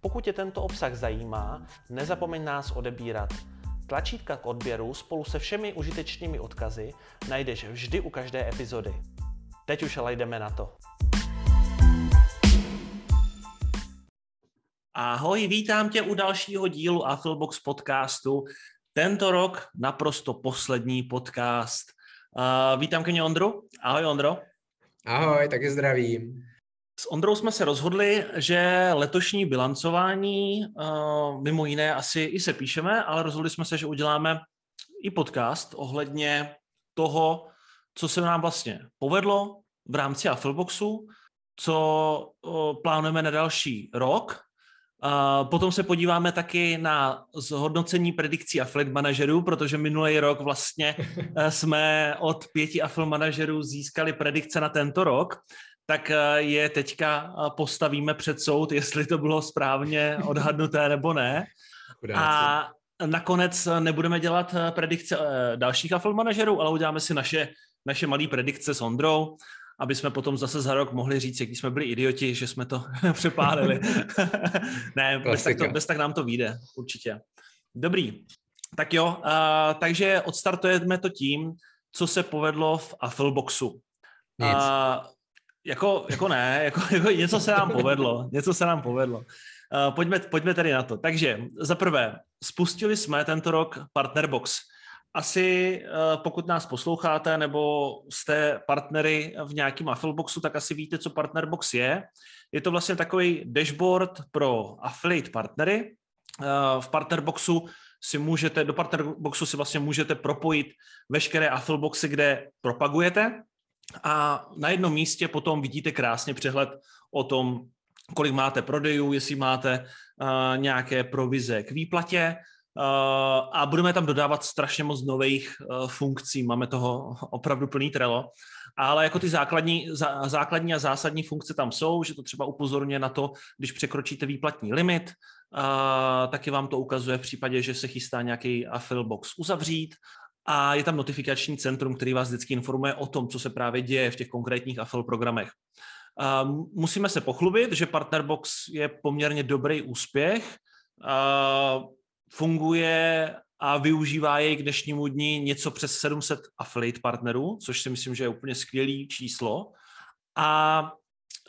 Pokud tě tento obsah zajímá, nezapomeň nás odebírat. Tlačítka k odběru spolu se všemi užitečnými odkazy najdeš vždy u každé epizody. Teď už ale jdeme na to. Ahoj, vítám tě u dalšího dílu Affilbox podcastu. Tento rok naprosto poslední podcast. Uh, vítám ke mně Ondru. Ahoj Ondro. Ahoj, taky zdravím. S Ondrou jsme se rozhodli, že letošní bilancování, uh, mimo jiné asi i se píšeme, ale rozhodli jsme se, že uděláme i podcast ohledně toho, co se nám vlastně povedlo v rámci Affilboxu, co uh, plánujeme na další rok. Uh, potom se podíváme taky na zhodnocení predikcí affiliate manažerů, protože minulý rok vlastně jsme od pěti affiliate manažerů získali predikce na tento rok, tak uh, je teďka postavíme před soud, jestli to bylo správně odhadnuté nebo ne. A nakonec nebudeme dělat predikce dalších affiliate manažerů, ale uděláme si naše, naše malé predikce s Ondrou aby jsme potom zase za rok mohli říct, jak jsme byli idioti, že jsme to přepálili. ne, bez tak, to, bez tak nám to vyjde, určitě. Dobrý, tak jo, uh, takže odstartujeme to tím, co se povedlo v Affilboxu. Nic. Uh, jako, jako ne, jako, jako něco se nám povedlo, něco se nám povedlo. Uh, pojďme, pojďme tedy na to. Takže za prvé, spustili jsme tento rok Partnerbox asi eh, pokud nás posloucháte nebo jste partnery v nějakém Affilboxu, tak asi víte, co Partnerbox je. Je to vlastně takový dashboard pro affiliate partnery. Eh, v Partnerboxu si můžete, do Partnerboxu si vlastně můžete propojit veškeré Affilboxy, kde propagujete a na jednom místě potom vidíte krásně přehled o tom, kolik máte prodejů, jestli máte uh, nějaké provize k výplatě, Uh, a budeme tam dodávat strašně moc nových uh, funkcí, máme toho opravdu plný trelo, ale jako ty základní, zá, základní a zásadní funkce tam jsou, že to třeba upozorňuje na to, když překročíte výplatní limit, uh, taky vám to ukazuje v případě, že se chystá nějaký affil box uzavřít, a je tam notifikační centrum, který vás vždycky informuje o tom, co se právě děje v těch konkrétních affil programech. Uh, musíme se pochlubit, že Partnerbox je poměrně dobrý úspěch. Uh, funguje a využívá jej k dnešnímu dní něco přes 700 affiliate partnerů, což si myslím, že je úplně skvělý číslo. A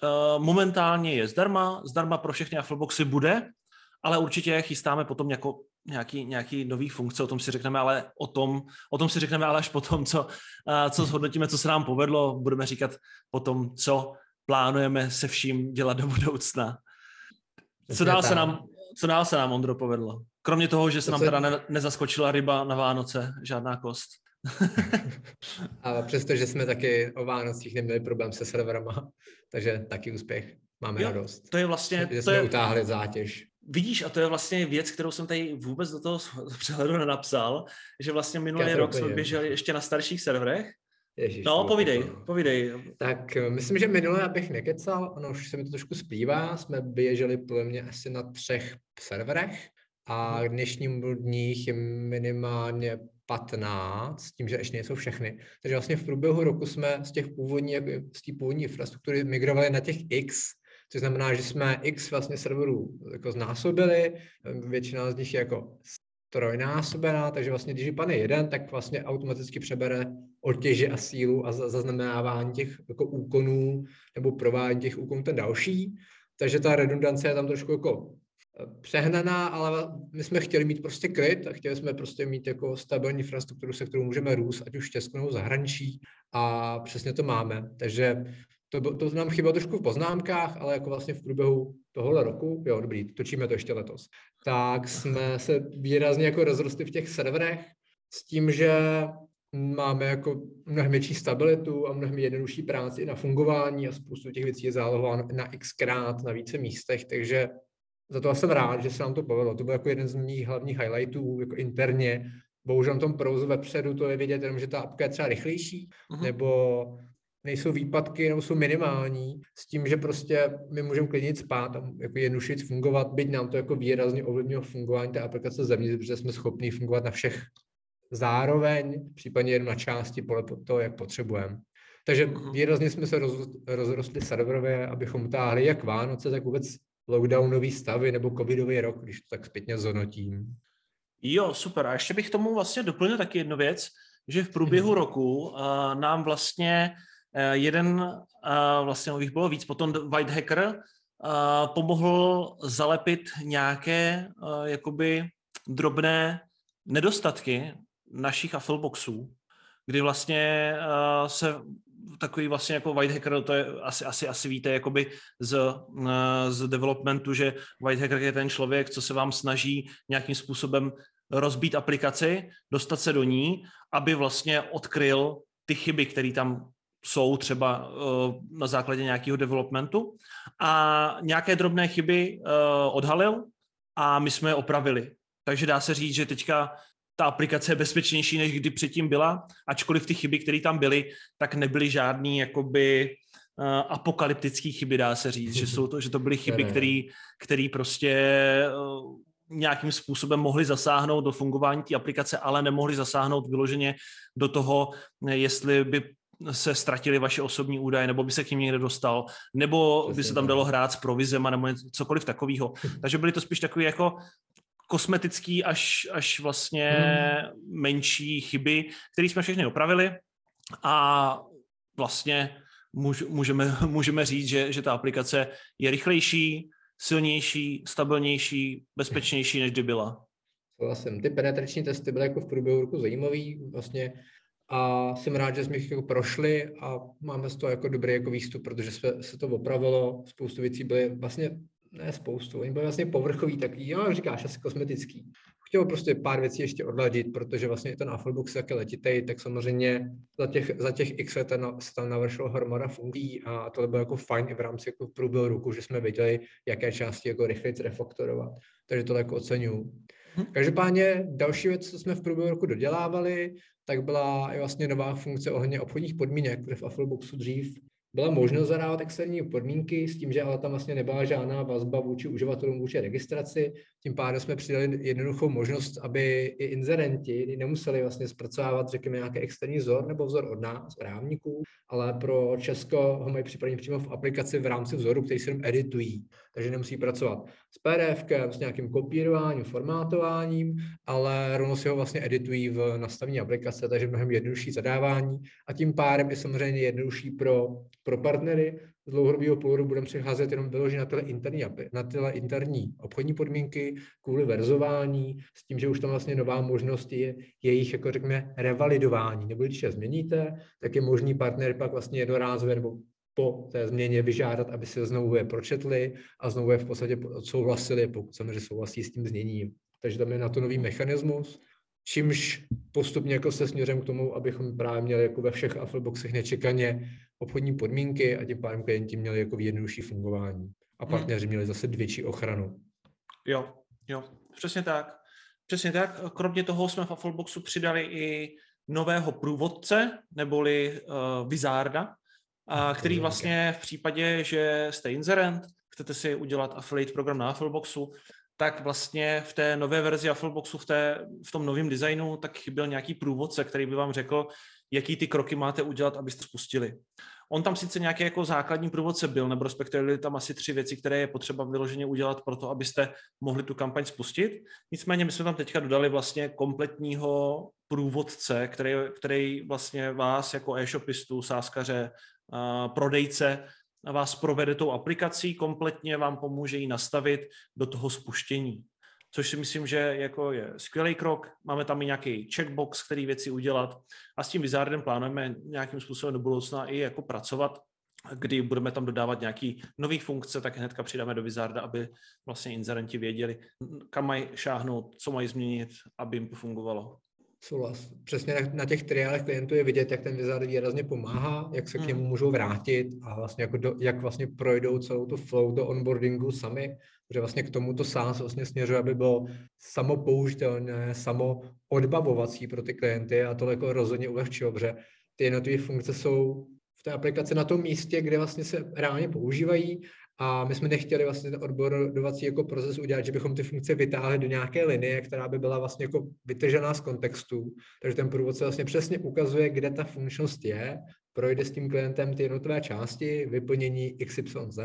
uh, momentálně je zdarma, zdarma pro všechny affiliate bude, ale určitě chystáme potom jako nějaký, nějaký nový funkce, o tom si řekneme, ale o tom, o tom si řekneme ale až potom, co, co zhodnotíme, co se nám povedlo, budeme říkat potom, co plánujeme se vším dělat do budoucna. Co dál se nám, co dál se nám, Ondro, povedlo? Kromě toho, že se nám teda ne, nezaskočila ryba na Vánoce, žádná kost. a přesto, že jsme taky o Vánocích neměli problém se serverama, takže taky úspěch. Máme jo, radost. To je vlastně... Že to jsme je, utáhli zátěž. Vidíš, a to je vlastně věc, kterou jsem tady vůbec do toho přehledu nenapsal, že vlastně minulý rok jsme běželi ještě na starších serverech. Ježiš, no, povídej, to... povídej. Tak eh, myslím, že minule, abych nekecal, ono už se mi to trošku splývá, jsme běželi podle mě asi na třech serverech a k dnešnímu dních je minimálně 15, tím, že ještě nejsou všechny. Takže vlastně v průběhu roku jsme z těch původní, z té původní infrastruktury migrovali na těch X, což znamená, že jsme X vlastně serverů jako znásobili, většina z nich je jako trojnásobená, takže vlastně když pane jeden, tak vlastně automaticky přebere otěže a sílu a zaznamenávání těch jako úkonů nebo provádění těch úkonů ten další. Takže ta redundance je tam trošku jako přehnaná, ale my jsme chtěli mít prostě klid a chtěli jsme prostě mít jako stabilní infrastrukturu, se kterou můžeme růst, ať už v Česku nebo zahraničí a přesně to máme. Takže to, to nám chybělo trošku v poznámkách, ale jako vlastně v průběhu tohohle roku, jo, dobrý, točíme to ještě letos, tak jsme se výrazně jako rozrostli v těch serverech s tím, že máme jako mnohem větší stabilitu a mnohem jednodušší práci na fungování a spoustu těch věcí je zálohováno na xkrát na více místech, takže za to jsem rád, že se nám to povedlo. To byl jako jeden z mých hlavních highlightů jako interně. Bohužel na tom prouzu vepředu to je vidět jenom, že ta apka je třeba rychlejší, uh-huh. nebo nejsou výpadky, nebo jsou minimální, s tím, že prostě my můžeme klidně spát a jako jednodušeji fungovat, byť nám to jako výrazně ovlivnilo fungování té aplikace zevnitř, protože jsme schopni fungovat na všech zároveň, případně jen na části podle toho, jak potřebujeme. Takže mhm. výrazně jsme se roz, rozrostli serverově, abychom utáhli jak Vánoce, tak vůbec lockdownový stavy nebo covidový rok, když to tak zpětně zhodnotím. Jo, super. A ještě bych tomu vlastně doplnil taky jednu věc, že v průběhu hmm. roku uh, nám vlastně jeden, uh, vlastně jich bylo víc, potom White Hacker uh, pomohl zalepit nějaké jakoby drobné nedostatky našich Affleboxů, kdy vlastně se takový vlastně jako white hacker, to je asi, asi, asi víte jakoby z, z developmentu, že white hacker je ten člověk, co se vám snaží nějakým způsobem rozbít aplikaci, dostat se do ní, aby vlastně odkryl ty chyby, které tam jsou třeba uh, na základě nějakého developmentu a nějaké drobné chyby uh, odhalil a my jsme je opravili. Takže dá se říct, že teďka ta aplikace je bezpečnější, než kdy předtím byla, ačkoliv ty chyby, které tam byly, tak nebyly žádný jakoby uh, apokalyptický chyby, dá se říct, že, jsou to, že to byly chyby, které prostě nějakým způsobem mohli zasáhnout do fungování té aplikace, ale nemohli zasáhnout vyloženě do toho, jestli by se ztratili vaše osobní údaje, nebo by se k ním někde dostal, nebo by se tam dalo hrát s provizema, nebo cokoliv takového. Takže byly to spíš takové jako kosmetický až, až vlastně hmm. menší chyby, které jsme všechny opravili a vlastně můžeme, můžeme říct, že, že ta aplikace je rychlejší, silnější, stabilnější, bezpečnější, než kdy byla. Souhlasím. Ty penetrační testy byly jako v průběhu roku zajímavý vlastně a jsem rád, že jsme jich jako prošli a máme z toho jako dobrý jako výstup, protože se, se to opravilo, spoustu věcí byly vlastně ne spoustu, oni byli vlastně povrchový takový, jo, říkáš, asi kosmetický. Chtěl prostě pár věcí ještě odladit, protože vlastně ten Afflebox, je letitej, tak samozřejmě za těch, za těch x let se tam navršilo hromada funkcí a to bylo jako fajn i v rámci jako průběhu ruku, že jsme viděli, jaké části jako rychleji refaktorovat. Takže to jako oceňuju. Hm. Každopádně další věc, co jsme v průběhu roku dodělávali, tak byla i vlastně nová funkce ohledně obchodních podmínek, kde v Affleboxu dřív byla možnost zadávat externí podmínky s tím, že ale tam vlastně nebyla žádná vazba vůči uživatelům, vůči registraci. Tím pádem jsme přidali jednoduchou možnost, aby i inzerenti nemuseli vlastně zpracovávat, řekněme, nějaký externí vzor nebo vzor od nás, právníků, ale pro Česko ho mají připravený přímo v aplikaci v rámci vzoru, který se jenom editují. Takže nemusí pracovat s PDF, s nějakým kopírováním, formátováním, ale rovnou si ho vlastně editují v nastavení aplikace, takže mnohem jednodušší zadávání a tím pádem je samozřejmě jednodušší pro, pro partnery, z dlouhodobého pohledu budeme přecházet jenom vyloženě na tyhle interní, na tyhle interní obchodní podmínky kvůli verzování, s tím, že už tam vlastně nová možnost je jejich, jako řekněme, revalidování. Nebo když je změníte, tak je možný partner pak vlastně jednorázově nebo po té změně vyžádat, aby se znovu je pročetli a znovu je v podstatě odsouhlasili, pokud samozřejmě souhlasí s tím změním. Takže tam je na to nový mechanismus, čímž postupně jako se směřem k tomu, abychom právě měli jako ve všech Affleboxech nečekaně obchodní podmínky a tím pádem klienti měli jako jednodušší fungování. A hmm. partneři měli zase větší ochranu. Jo, jo, přesně tak. Přesně tak. Kromě toho jsme v Affleboxu přidali i nového průvodce, neboli uh, Wizarda, a který vlastně v případě, že jste inzerent, chcete si udělat affiliate program na Affleboxu, tak vlastně v té nové verzi Affleboxu, v, té, v tom novém designu, tak chyběl nějaký průvodce, který by vám řekl, jaký ty kroky máte udělat, abyste spustili. On tam sice nějaký jako základní průvodce byl, nebo respektive byly tam asi tři věci, které je potřeba vyloženě udělat pro to, abyste mohli tu kampaň spustit. Nicméně my jsme tam teďka dodali vlastně kompletního průvodce, který, který vlastně vás jako e-shopistu, sáskaře, prodejce vás provede tou aplikací, kompletně vám pomůže ji nastavit do toho spuštění. Což si myslím, že jako je skvělý krok. Máme tam i nějaký checkbox, který věci udělat a s tím Wizardem plánujeme nějakým způsobem do budoucna i jako pracovat, kdy budeme tam dodávat nějaký nový funkce, tak hnedka přidáme do Wizarda, aby vlastně inzerenti věděli, kam mají šáhnout, co mají změnit, aby jim to fungovalo. Souhlas. Přesně na, na těch triálech klientů je vidět, jak ten wizard výrazně pomáhá, jak se k němu hmm. můžou vrátit a vlastně jako do, jak vlastně projdou celou tu flow do onboardingu sami, protože vlastně k tomu to SaaS vlastně směřuje, aby bylo samopoužitelné, samo odbavovací pro ty klienty a to jako rozhodně ulehčilo, protože ty jednotlivé funkce jsou v té aplikaci na tom místě, kde vlastně se reálně používají a my jsme nechtěli vlastně ten odborovací jako proces udělat, že bychom ty funkce vytáhli do nějaké linie, která by byla vlastně jako vytržená z kontextu. Takže ten průvodce vlastně přesně ukazuje, kde ta funkčnost je, projde s tím klientem ty jednotlivé části, vyplnění XYZ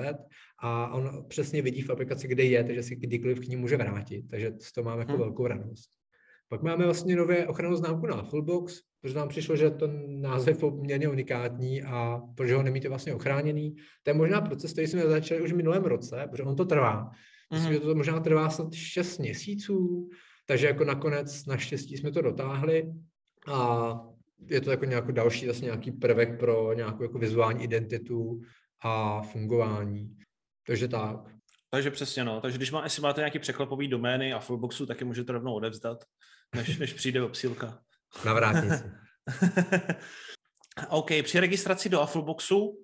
a on přesně vidí v aplikaci, kde je, takže si kdykoliv k ní může vrátit. Takže z toho máme jako hmm. velkou radost. Pak máme vlastně nové ochranou známku na Fullbox, protože nám přišlo, že ten název je poměrně unikátní a protože ho nemíte vlastně ochráněný. To je možná proces, který jsme začali už v minulém roce, protože on to trvá. Myslím, mm-hmm. že to možná trvá snad 6 měsíců, takže jako nakonec naštěstí jsme to dotáhli a je to jako nějaký další zase nějaký prvek pro nějakou jako vizuální identitu a fungování. Takže tak. Takže přesně no. Takže když má, jestli máte nějaký překlopový domény a fullboxu, taky můžete rovnou odevzdat, než, než přijde obsílka. Navrátí se. OK, při registraci do Affleboxu uh,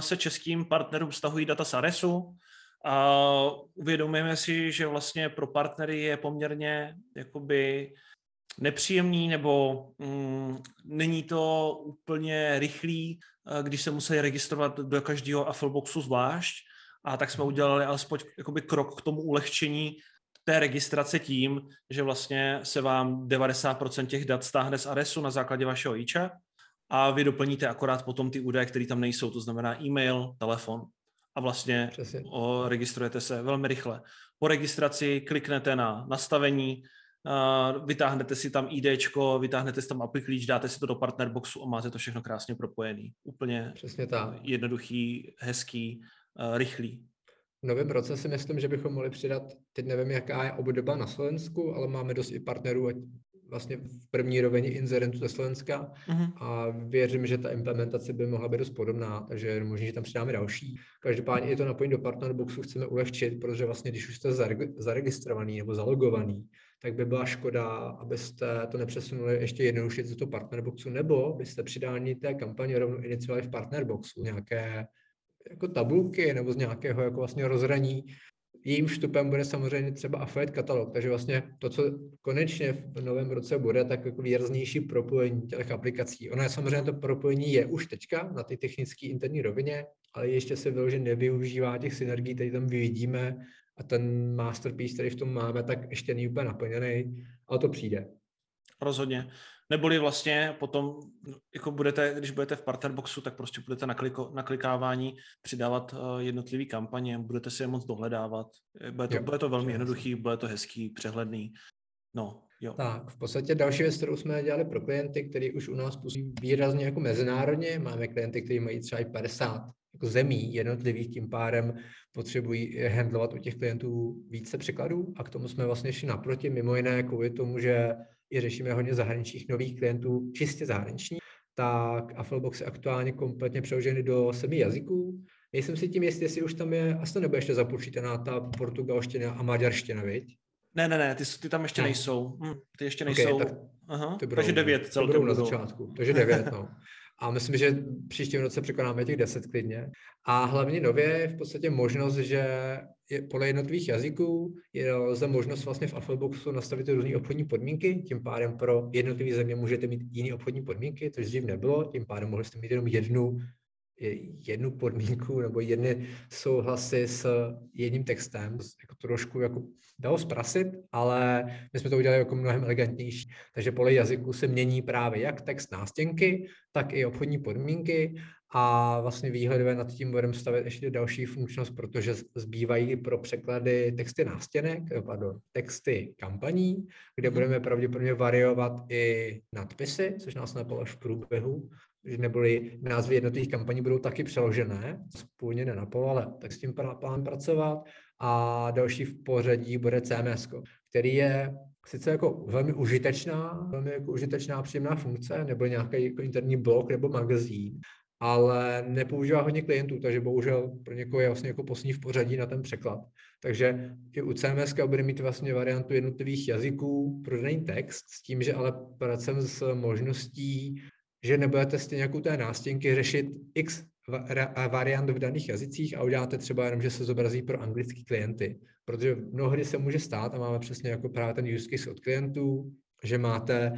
se českým partnerům stahují data z Aresu. A uh, uvědomujeme si, že vlastně pro partnery je poměrně jakoby nepříjemný nebo mm, není to úplně rychlý, uh, když se musí registrovat do každého Affleboxu zvlášť. A tak jsme mhm. udělali alespoň jakoby krok k tomu ulehčení té registrace tím, že vlastně se vám 90% těch dat stáhne z Aresu na základě vašeho IČA a vy doplníte akorát potom ty údaje, které tam nejsou, to znamená e-mail, telefon a vlastně o, registrujete se velmi rychle. Po registraci kliknete na nastavení, uh, vytáhnete si tam ID, vytáhnete si tam API klíč, dáte si to do partnerboxu a máte to všechno krásně propojený. Úplně Přesně tak. jednoduchý, hezký, uh, rychlý. V novém roce si myslím, že bychom mohli přidat, teď nevím, jaká je obdoba na Slovensku, ale máme dost i partnerů, vlastně v první rovině inzerentů ze Slovenska uh-huh. a věřím, že ta implementace by mohla být dost podobná, takže možná, že tam přidáme další. Každopádně i to napojení do partnerboxu chceme ulehčit, protože vlastně, když už jste zaregistrovaný nebo zalogovaný, tak by byla škoda, abyste to nepřesunuli ještě jednoduše do toho partnerboxu, nebo byste přidání té kampaně rovnou iniciovali v partnerboxu nějaké jako tabulky nebo z nějakého jako vlastně rozhraní. Jejím vstupem bude samozřejmě třeba affiliate katalog, takže vlastně to, co konečně v novém roce bude, tak jako výraznější propojení těch aplikací. Ono je samozřejmě to propojení je už teďka na té technické interní rovině, ale ještě se vyloženě nevyužívá těch synergií, které tam vidíme a ten masterpiece, který v tom máme, tak ještě není úplně naplněný, ale to přijde. Rozhodně neboli vlastně potom, jako budete, když budete v partnerboxu, tak prostě budete na, kliko, na klikávání přidávat uh, jednotlivý kampaně, budete si je moc dohledávat. Bude to, jo, bude to velmi jednoduchý, bude to hezký, přehledný. No, jo. Tak, v podstatě další věc, kterou jsme dělali pro klienty, který už u nás působí výrazně jako mezinárodně, máme klienty, kteří mají třeba i 50 jako zemí jednotlivých, tím pádem potřebují handlovat u těch klientů více překladů a k tomu jsme vlastně šli naproti, mimo jiné kvůli tomu, že i řešíme hodně zahraničních nových klientů, čistě zahraniční, tak Afflebox je aktuálně kompletně přeložený do sedmi jazyků. Nejsem si tím jistý, jestli už tam je, asi nebude ještě započítaná ta portugalština a maďarština, viď? Ne, ne, ne, ty, ty tam ještě ne. nejsou. Hm, ty ještě nejsou. Okay, tak Aha, budou, takže devět celkem. na začátku, takže devět, no. A myslím, že příštím roce překonáme těch deset klidně. A hlavně nově je v podstatě možnost, že je podle jednotlivých jazyků je za možnost vlastně v Affleboxu nastavit různé obchodní podmínky, tím pádem pro jednotlivé země můžete mít jiné obchodní podmínky, což dřív nebylo, tím pádem mohli jste mít jenom jednu jednu podmínku nebo jedny souhlasy s jedním textem, jako trošku jako dalo zprasit, ale my jsme to udělali jako mnohem elegantnější. Takže podle jazyku se mění právě jak text nástěnky, tak i obchodní podmínky a vlastně výhledové nad tím budeme stavět ještě další funkčnost, protože zbývají pro překlady texty nástěnek, pardon, texty kampaní, kde mhm. budeme pravděpodobně variovat i nadpisy, což nás napadlo v průběhu, neboli názvy jednotlivých kampaní budou taky přeložené, spůjně nenapolo, ale tak s tím plán pracovat. A další v pořadí bude CMS, který je sice jako velmi užitečná, velmi jako užitečná příjemná funkce, nebo nějaký jako interní blog nebo magazín, ale nepoužívá hodně klientů, takže bohužel pro někoho je vlastně jako poslední v pořadí na ten překlad. Takže i u CMS bude mít vlastně variantu jednotlivých jazyků pro daný text, s tím, že ale pracujeme s možností, že nebudete stejně jako té nástěnky řešit x variant v daných jazycích a uděláte třeba jenom, že se zobrazí pro anglické klienty. Protože mnohdy se může stát, a máme přesně jako právě ten use case od klientů, že máte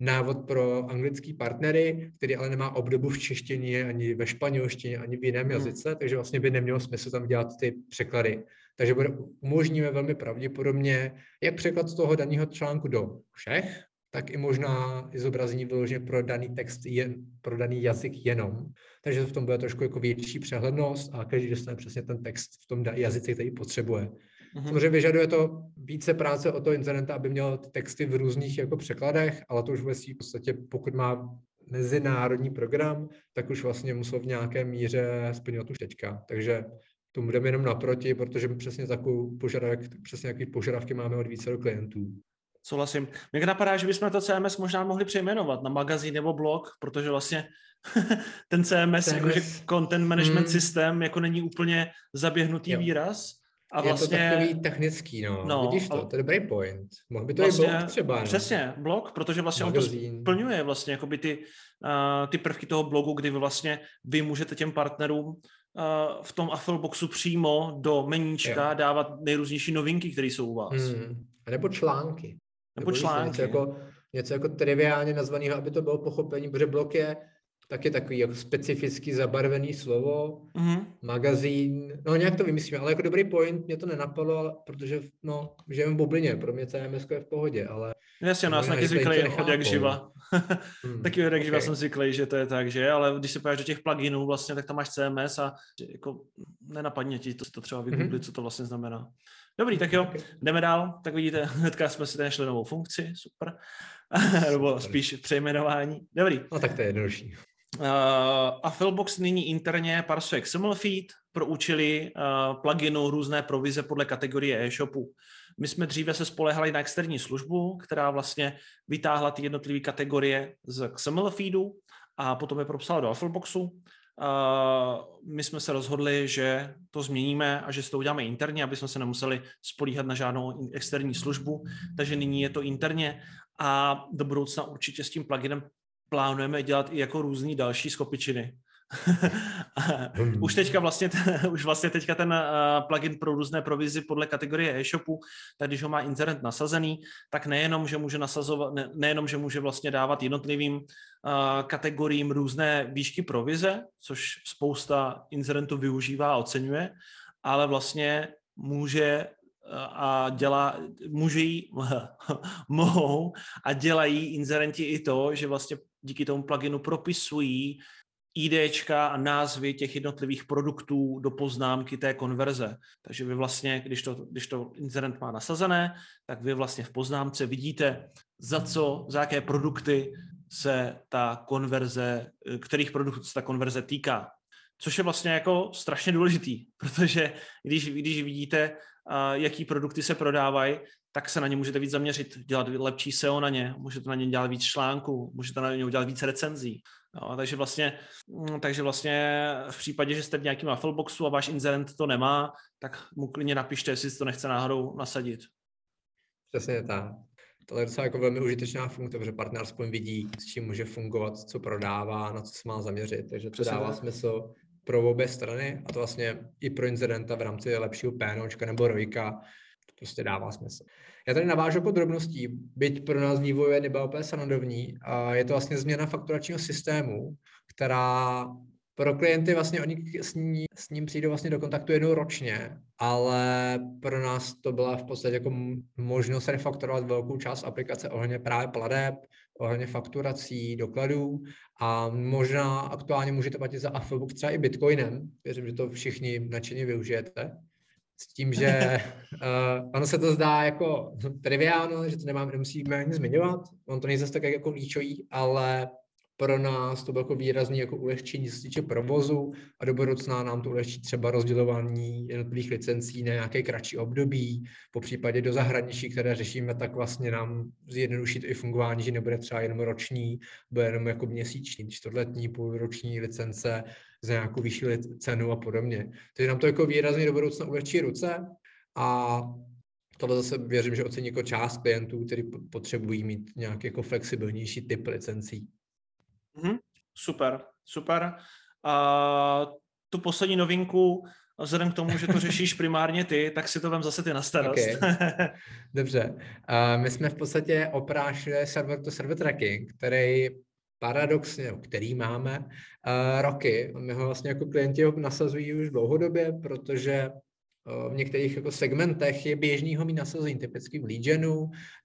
návod pro anglický partnery, který ale nemá obdobu v češtině, ani ve španělštině, ani v jiném hmm. jazyce, takže vlastně by nemělo smysl tam dělat ty překlady. Takže bude, umožníme velmi pravděpodobně jak překlad toho daného článku do všech, tak i možná i zobrazení vyloženě pro daný text, jen, pro daný jazyk jenom. Takže v tom bude trošku jako větší přehlednost a každý dostane přesně ten text v tom jazyce, který potřebuje. Mm-hmm. Samozřejmě vyžaduje to více práce o to incidenta, aby měl ty texty v různých jako překladech, ale to už vlastně v podstatě, pokud má mezinárodní program, tak už vlastně musel v nějaké míře splňovat už teďka. Takže to budeme jenom naproti, protože my přesně takovou požadavek, přesně jaký požadavky máme od více klientů. Souhlasím. Mě napadá, že bychom to CMS možná mohli přejmenovat na magazín nebo blog, protože vlastně ten CMS, CMS. jakože content management hmm. systém, jako není úplně zaběhnutý jo. výraz, a vlastně... Je to vlastně- takový technický, no. no Vidíš to, to je dobrý point. Mohl by to vlastně, i blog třeba. No. Přesně, blog, protože vlastně Magazín. on to splňuje vlastně jakoby ty, uh, ty prvky toho blogu, kdy vy vlastně vy můžete těm partnerům uh, v tom Affilboxu přímo do meníčka jo. dávat nejrůznější novinky, které jsou u vás. Hmm. A nebo články. Nebo, nebo články. Něco jako, něco jako triviálně nazvaného, aby to bylo pochopení, protože blog je taky takový jako specificky zabarvený slovo, mm-hmm. magazín, no nějak to vymyslíme, ale jako dobrý point, mě to nenapadlo, ale, protože no, žijeme v bublině, pro mě CMS je v pohodě, ale... Jasně, nás taky zvyklý od jak živa. hmm. taky od jak živa okay. jsem zvyklý, že to je tak, že, ale když se pojáš do těch pluginů vlastně, tak tam máš CMS a jako nenapadně ti to, to třeba vygooglit, mm-hmm. co to vlastně znamená. Dobrý, tak jo, jdeme dál. Tak vidíte, hnedka jsme si našli novou funkci, super. Nebo spíš přejmenování. Dobrý. No tak to je jednodušší. Uh, a Filbox nyní interně parsuje XML feed pro účely uh, pluginu různé provize podle kategorie e-shopu. My jsme dříve se spolehali na externí službu, která vlastně vytáhla ty jednotlivé kategorie z XML feedu a potom je propsala do Affleboxu. My jsme se rozhodli, že to změníme a že si to uděláme interně, aby jsme se nemuseli spolíhat na žádnou externí službu, takže nyní je to interně a do budoucna určitě s tím pluginem plánujeme dělat i jako různý další skopičiny. už teďka vlastně, už vlastně teďka ten uh, plugin pro různé provizi podle kategorie e-shopu, tak když ho má inzerent nasazený, tak nejenom, že může nasazovat, ne, nejenom, že může vlastně dávat jednotlivým uh, kategoriím různé výšky provize, což spousta inzerentů využívá a oceňuje, ale vlastně může a dělá, může jí, mohou a dělají inzerenti i to, že vlastně díky tomu pluginu propisují IDčka a názvy těch jednotlivých produktů do poznámky té konverze. Takže vy vlastně, když to, když to inzerent má nasazené, tak vy vlastně v poznámce vidíte, za co, za jaké produkty se ta konverze, kterých produktů se ta konverze týká. Což je vlastně jako strašně důležitý, protože když, když vidíte, jaký produkty se prodávají, tak se na ně můžete víc zaměřit, dělat lepší SEO na ně, můžete na ně dělat víc článků, můžete na ně udělat více recenzí. No, takže, vlastně, mm, takže vlastně v případě, že jste v nějakém Affleboxu a váš inzerent to nemá, tak mu klidně napište, jestli to nechce náhodou nasadit. Přesně tak. To je docela jako velmi užitečná funkce, protože partner aspoň vidí, s čím může fungovat, co prodává, na co se má zaměřit. Takže to dává smysl pro obě strany a to vlastně i pro incidenta v rámci lepšího PNOčka nebo ROIka to prostě dává smysl. Já tady navážu podrobností, byť pro nás vývoj nebyl úplně sanadovní, a je to vlastně změna fakturačního systému, která pro klienty vlastně oni s, ní, s ním přijdou vlastně do kontaktu jednou ročně, ale pro nás to byla v podstatě jako možnost refaktorovat velkou část aplikace ohledně právě pladeb, ohledně fakturací, dokladů a možná aktuálně můžete platit za Affilbook třeba i Bitcoinem. Věřím, že to všichni nadšeně využijete. S tím, že uh, ono se to zdá jako triviálno, že to nemáme, nemusíme ani zmiňovat. On to nejde zase tak jako klíčový, ale pro nás to bylo jako výrazný jako ulehčení se týče provozu a do budoucna nám to ulehčí třeba rozdělování jednotlivých licencí na nějaké kratší období, po případě do zahraničí, které řešíme, tak vlastně nám zjednoduší to i fungování, že nebude třeba jenom roční, bude jenom jako měsíční, čtvrtletní, půlroční licence za nějakou vyšší cenu a podobně. Takže nám to jako výrazně do budoucna ulehčí ruce a tohle zase věřím, že ocení jako část klientů, kteří potřebují mít nějaký jako flexibilnější typ licencí. Mm-hmm. Super, super. A tu poslední novinku, vzhledem k tomu, že to řešíš primárně ty, tak si to vem zase ty na starost. Okay. Dobře. Uh, my jsme v podstatě oprášili server to server tracking, který paradoxně, který máme uh, roky. My ho vlastně jako klienti ho nasazují už dlouhodobě, protože v některých jako segmentech je běžný ho mít nasazení, typicky v lead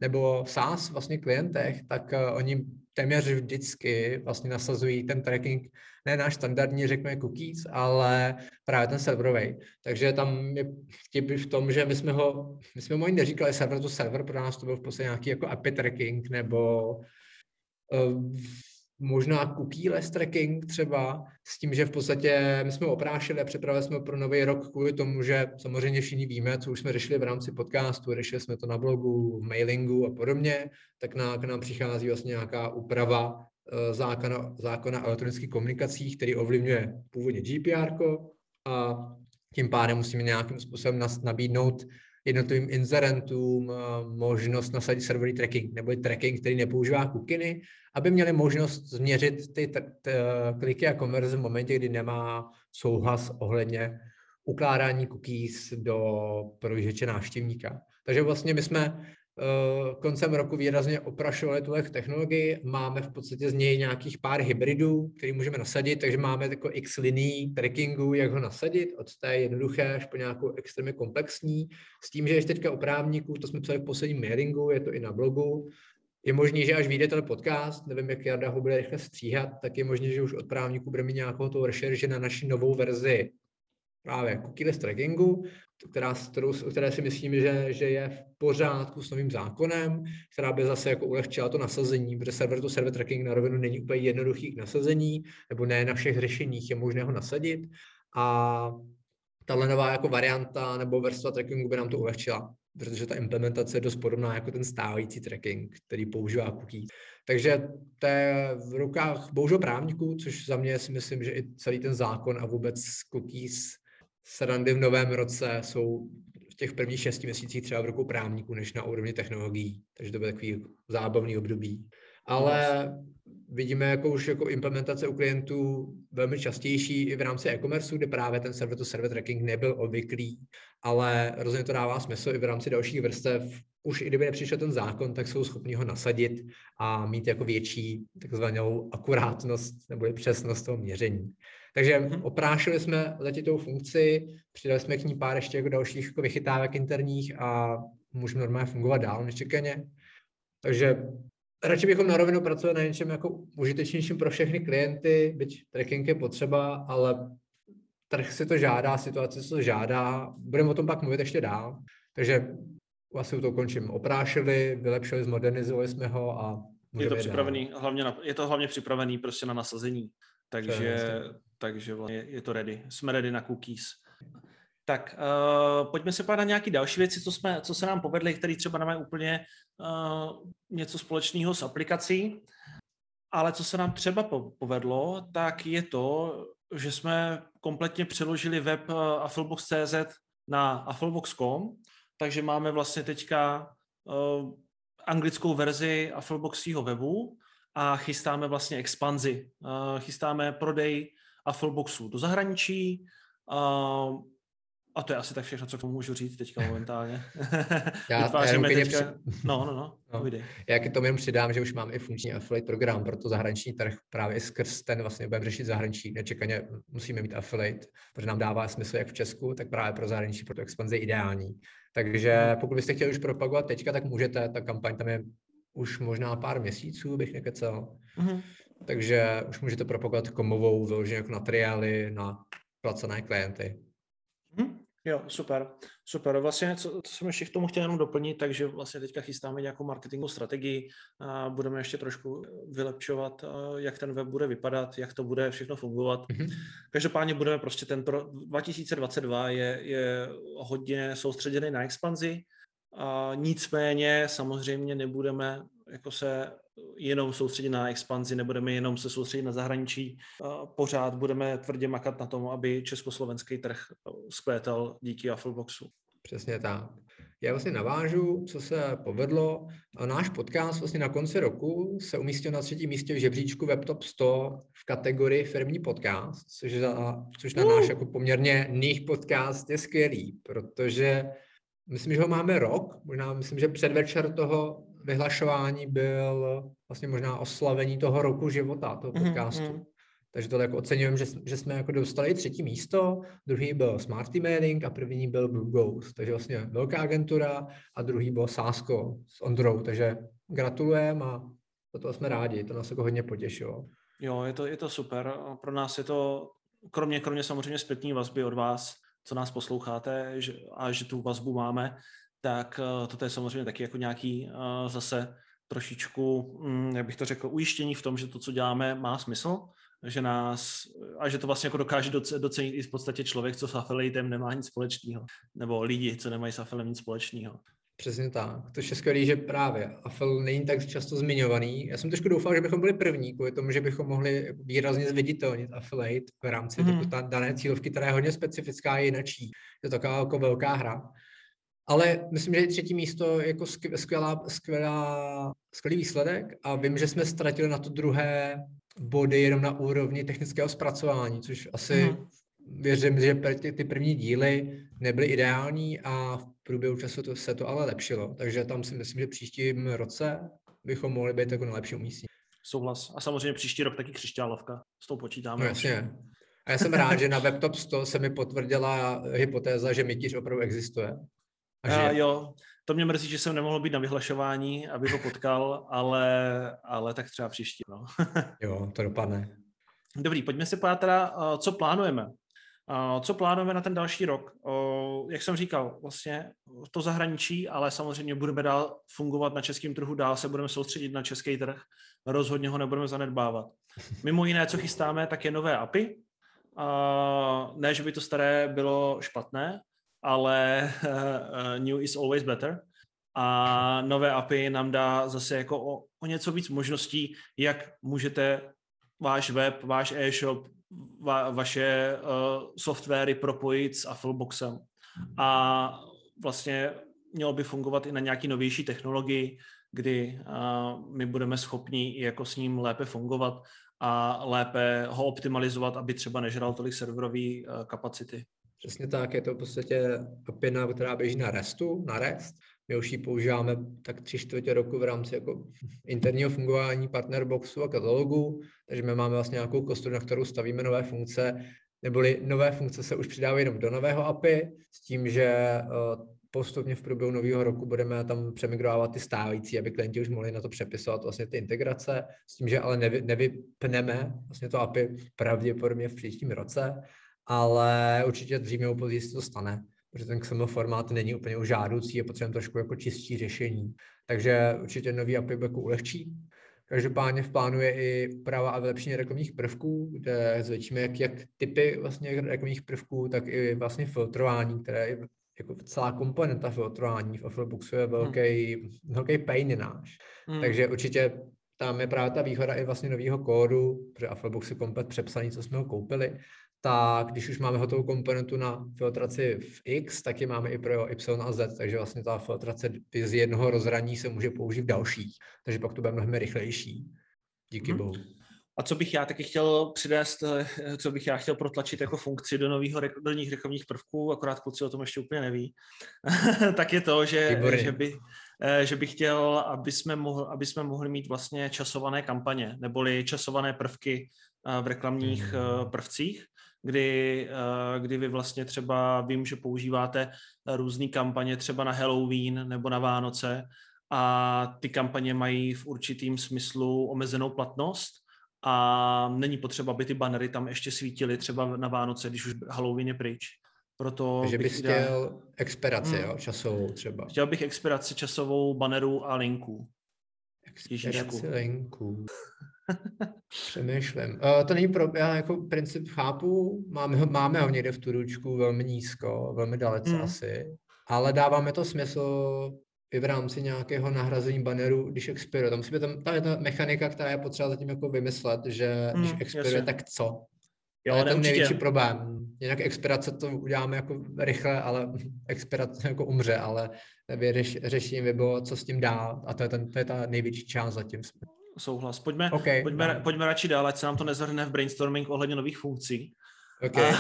nebo v SaaS vlastně klientech, tak uh, oni téměř vždycky vlastně nasazují ten tracking, ne náš standardní, řekněme, cookies, ale právě ten serverový. Takže tam je vtip v tom, že my jsme ho, my jsme mu ani neříkali server to server, pro nás to byl v podstatě nějaký jako API tracking nebo uh, možná cookie-less tracking třeba, s tím, že v podstatě my jsme oprášili a připravili jsme pro nový rok kvůli tomu, že samozřejmě všichni víme, co už jsme řešili v rámci podcastu, řešili jsme to na blogu, v mailingu a podobně, tak na, k nám přichází vlastně nějaká úprava uh, zákona, zákona elektronických komunikacích, který ovlivňuje původně GDPR a tím pádem musíme nějakým způsobem nabídnout jednotlivým inzerentům eh, možnost nasadit serverový tracking, nebo tracking, který nepoužívá kukiny, aby měli možnost změřit ty t- t- kliky a konverze v momentě, kdy nemá souhlas ohledně ukládání cookies do prohlížeče návštěvníka. Takže vlastně my jsme koncem roku výrazně oprašovali tuhle technologii. Máme v podstatě z něj nějakých pár hybridů, který můžeme nasadit, takže máme jako x liní trackingu, jak ho nasadit, od té jednoduché až po nějakou extrémně komplexní, s tím, že ještě teďka u právníků, to jsme psali v posledním mailingu, je to i na blogu, je možné, že až vyjde ten podcast, nevím, jak Jarda ho bude rychle stříhat, tak je možné, že už od právníků bude mít nějakou tu rešerži na naši novou verzi právě cookieless trackingu, která, kterou, které si myslím, že, že je v pořádku s novým zákonem, která by zase jako ulehčila to nasazení, protože server to server tracking na rovinu není úplně jednoduchý k nasazení, nebo ne na všech řešeních je možné ho nasadit. A tahle nová jako varianta nebo vrstva trackingu by nám to ulehčila, protože ta implementace je dost podobná jako ten stávající tracking, který používá cookies. Takže to je v rukách bohužel právníků, což za mě si myslím, že i celý ten zákon a vůbec cookies srandy v novém roce jsou v těch prvních šesti měsících třeba v rukou právníků, než na úrovni technologií. Takže to bude takový zábavný období. Ale vidíme jako už jako implementace u klientů velmi častější i v rámci e-commerce, kde právě ten server to server tracking nebyl obvyklý, ale rozhodně to dává smysl i v rámci dalších vrstev. Už i kdyby nepřišel ten zákon, tak jsou schopni ho nasadit a mít jako větší takzvanou akurátnost nebo přesnost toho měření. Takže mm-hmm. oprášili jsme letitou funkci, přidali jsme k ní pár ještě jako dalších jako vychytávek interních a můžeme normálně fungovat dál nečekaně. Takže radši bychom na rovinu pracovali na něčem jako užitečnějším pro všechny klienty, byť tracking je potřeba, ale trh si to žádá, situace si to žádá, budeme o tom pak mluvit ještě dál. Takže vlastně to končím. Oprášili, vylepšili, zmodernizovali jsme ho a je to připravený, hlavně na, je to hlavně připravený prostě na nasazení. Takže, takže vlastně je to ready. Jsme ready na cookies. Tak uh, pojďme se na nějaké další věci, co, jsme, co se nám povedly, které třeba nemají úplně uh, něco společného s aplikací. Ale co se nám třeba povedlo, tak je to, že jsme kompletně přeložili web uh, na afflebox.com, takže máme vlastně teďka uh, anglickou verzi Affleboxího webu a chystáme vlastně expanzi. Chystáme prodej Affleboxu do zahraničí a to je asi tak všechno, co k tomu můžu říct teďka momentálně. Já, Vytváříme teďka... Při... No, no, no, no. Já k tomu jenom přidám, že už máme i funkční affiliate program pro to zahraniční trh. Právě skrz ten vlastně budeme řešit zahraničí. Nečekaně musíme mít affiliate, protože nám dává smysl jak v Česku, tak právě pro zahraničí, pro to expanzi ideální. Takže pokud byste chtěli už propagovat teďka, tak můžete. Ta kampaň tam je už možná pár měsíců, bych nekecel. Mm-hmm. Takže už můžete propagovat komovou vyloženě jako materiály na placené klienty. Mm-hmm. Jo, super, super. Vlastně, co, co jsem ještě k tomu chtěl jenom doplnit, takže vlastně teďka chystáme nějakou marketingovou strategii a budeme ještě trošku vylepšovat, jak ten web bude vypadat, jak to bude všechno fungovat. Mm-hmm. Každopádně budeme prostě ten pro 2022 je, je hodně soustředěný na expanzi, a nicméně samozřejmě nebudeme jako se jenom soustředit na expanzi, nebudeme jenom se soustředit na zahraničí. Pořád budeme tvrdě makat na tom, aby československý trh skvétal díky Affleboxu. Přesně tak. Já vlastně navážu, co se povedlo. Náš podcast vlastně na konci roku se umístil na třetím místě v žebříčku WebTop 100 v kategorii firmní podcast, což, za, což na náš jako poměrně nich podcast je skvělý, protože myslím, že ho máme rok, možná myslím, že předvečer toho vyhlašování byl vlastně možná oslavení toho roku života, toho mhm, podcastu. Mm-hmm. Takže to jako oceňujeme, že, že jsme jako dostali třetí místo, druhý byl Smart Emailing a první byl Blue Ghost. Takže vlastně velká agentura a druhý byl Sásko s Ondrou. Takže gratulujeme a za to jsme rádi, to nás jako hodně potěšilo. Jo, je to, je to super. Pro nás je to, kromě, kromě samozřejmě zpětní vazby od vás, co nás posloucháte že, a že tu vazbu máme, tak uh, toto je samozřejmě taky jako nějaký uh, zase trošičku, um, jak bych to řekl, ujištění v tom, že to, co děláme, má smysl, že nás, a že to vlastně jako dokáže docenit i v podstatě člověk, co s affiliatem nemá nic společného, nebo lidi, co nemají s affiliatem nic společného. Přesně tak. To je skvělé, že právě Affil není tak často zmiňovaný. Já jsem trošku doufal, že bychom byli první, kvůli tomu, že bychom mohli výrazně zviditelnit Affiliate v rámci mm. ta dané cílovky, která je hodně specifická a jinačí. Je to taková jako velká hra. Ale myslím, že třetí místo je jako skvělá, skvělá, skvělý výsledek a vím, že jsme ztratili na to druhé body jenom na úrovni technického zpracování, což asi mm. věřím, že ty, ty první díly nebyly ideální a v průběhu času to, se to ale lepšilo. Takže tam si myslím, že příštím roce bychom mohli být jako na lepší umístění. Souhlas. A samozřejmě příští rok taky křišťálovka. S tou počítáme. No, jasně. A já jsem rád, že na WebTop 100 se mi potvrdila hypotéza, že mytíř opravdu existuje. A že... A jo, to mě mrzí, že jsem nemohl být na vyhlašování, aby ho potkal, ale, ale tak třeba příští. No. jo, to dopadne. Dobrý, pojďme se podívat teda, co plánujeme. Co plánujeme na ten další rok? Jak jsem říkal, vlastně to zahraničí, ale samozřejmě budeme dál fungovat na českém trhu, dál se budeme soustředit na český trh, rozhodně ho nebudeme zanedbávat. Mimo jiné, co chystáme, tak je nové API. Ne, že by to staré bylo špatné, ale uh, new is always better. A nové API nám dá zase jako o, o něco víc možností, jak můžete váš web, váš e-shop, va, vaše uh, softwary propojit s Affleboxem. A vlastně mělo by fungovat i na nějaký novější technologii, kdy uh, my budeme schopni jako s ním lépe fungovat a lépe ho optimalizovat, aby třeba nežral tolik serverové uh, kapacity. Přesně tak, je to v podstatě API, která běží na RESTu, na REST. My už ji používáme tak tři čtvrtě roku v rámci jako interního fungování partnerboxu a katalogu, takže my máme vlastně nějakou kostru, na kterou stavíme nové funkce, neboli nové funkce se už přidávají jenom do nového API, s tím, že eh, postupně v průběhu nového roku budeme tam přemigrovat ty stávající, aby klienti už mohli na to přepisovat vlastně ty integrace, s tím, že ale nevy, nevypneme vlastně to API pravděpodobně v příštím roce, ale určitě dřív nebo později se to stane, protože ten XML formát není úplně už žádoucí, je potřeba trošku jako čistší řešení. Takže určitě nový API jako ulehčí. Každopádně v plánu je i práva a vylepšení reklamních prvků, kde zvětšíme jak, jak typy vlastně reklamních prvků, tak i vlastně filtrování, které je jako celá komponenta filtrování v Affleboxu je velký, hmm. velký pain náš. Hmm. Takže určitě tam je právě ta výhoda i vlastně nového kódu, protože Afflebox je komplet přepsaný, co jsme ho koupili, tak když už máme hotovou komponentu na filtraci v X, tak ji máme i pro Y a Z, takže vlastně ta filtrace z jednoho rozhraní se může použít v dalších, takže pak to bude mnohem rychlejší. Díky hmm. bohu. A co bych já taky chtěl přidést, eh, co bych já chtěl protlačit jako funkci do nového do rekovních prvků, akorát kluci o tom ještě úplně neví, tak je to, že, že, by, eh, že bych chtěl, aby jsme, mohli, aby jsme mohli mít vlastně časované kampaně, neboli časované prvky eh, v reklamních hmm. prvcích, kdy, eh, kdy vy vlastně třeba vím, že používáte různé kampaně třeba na Halloween nebo na Vánoce a ty kampaně mají v určitým smyslu omezenou platnost a není potřeba, aby ty banery tam ještě svítily třeba na Vánoce, když už Halloween je pryč. Proto Takže bys chtěl expiraci, hmm. jo, časovou třeba. Chtěl bych expiraci časovou bannerů a linků. Expiraci linků. Přemýšlím. Uh, to není pro, já jako princip chápu, máme ho, máme ho někde v turučku velmi nízko, velmi dalece hmm. asi, ale dáváme to smysl i v rámci nějakého nahrazení banneru, když expiruje. Tam musí být tam, tam je ta mechanika, která je potřeba zatím jako vymyslet, že hmm, když expiruje, jasně. tak co? Jo, to je ten největší problém. Jinak expirace to uděláme jako rychle, ale expirace jako umře, ale řeš, řešení by bylo, co s tím dál. A to je, ten, to je ta největší část zatím. Souhlas. Pojďme, okay, pojďme, no. pojďme radši dál, ať se nám to nezhrne v brainstorming ohledně nových funkcí. Okay.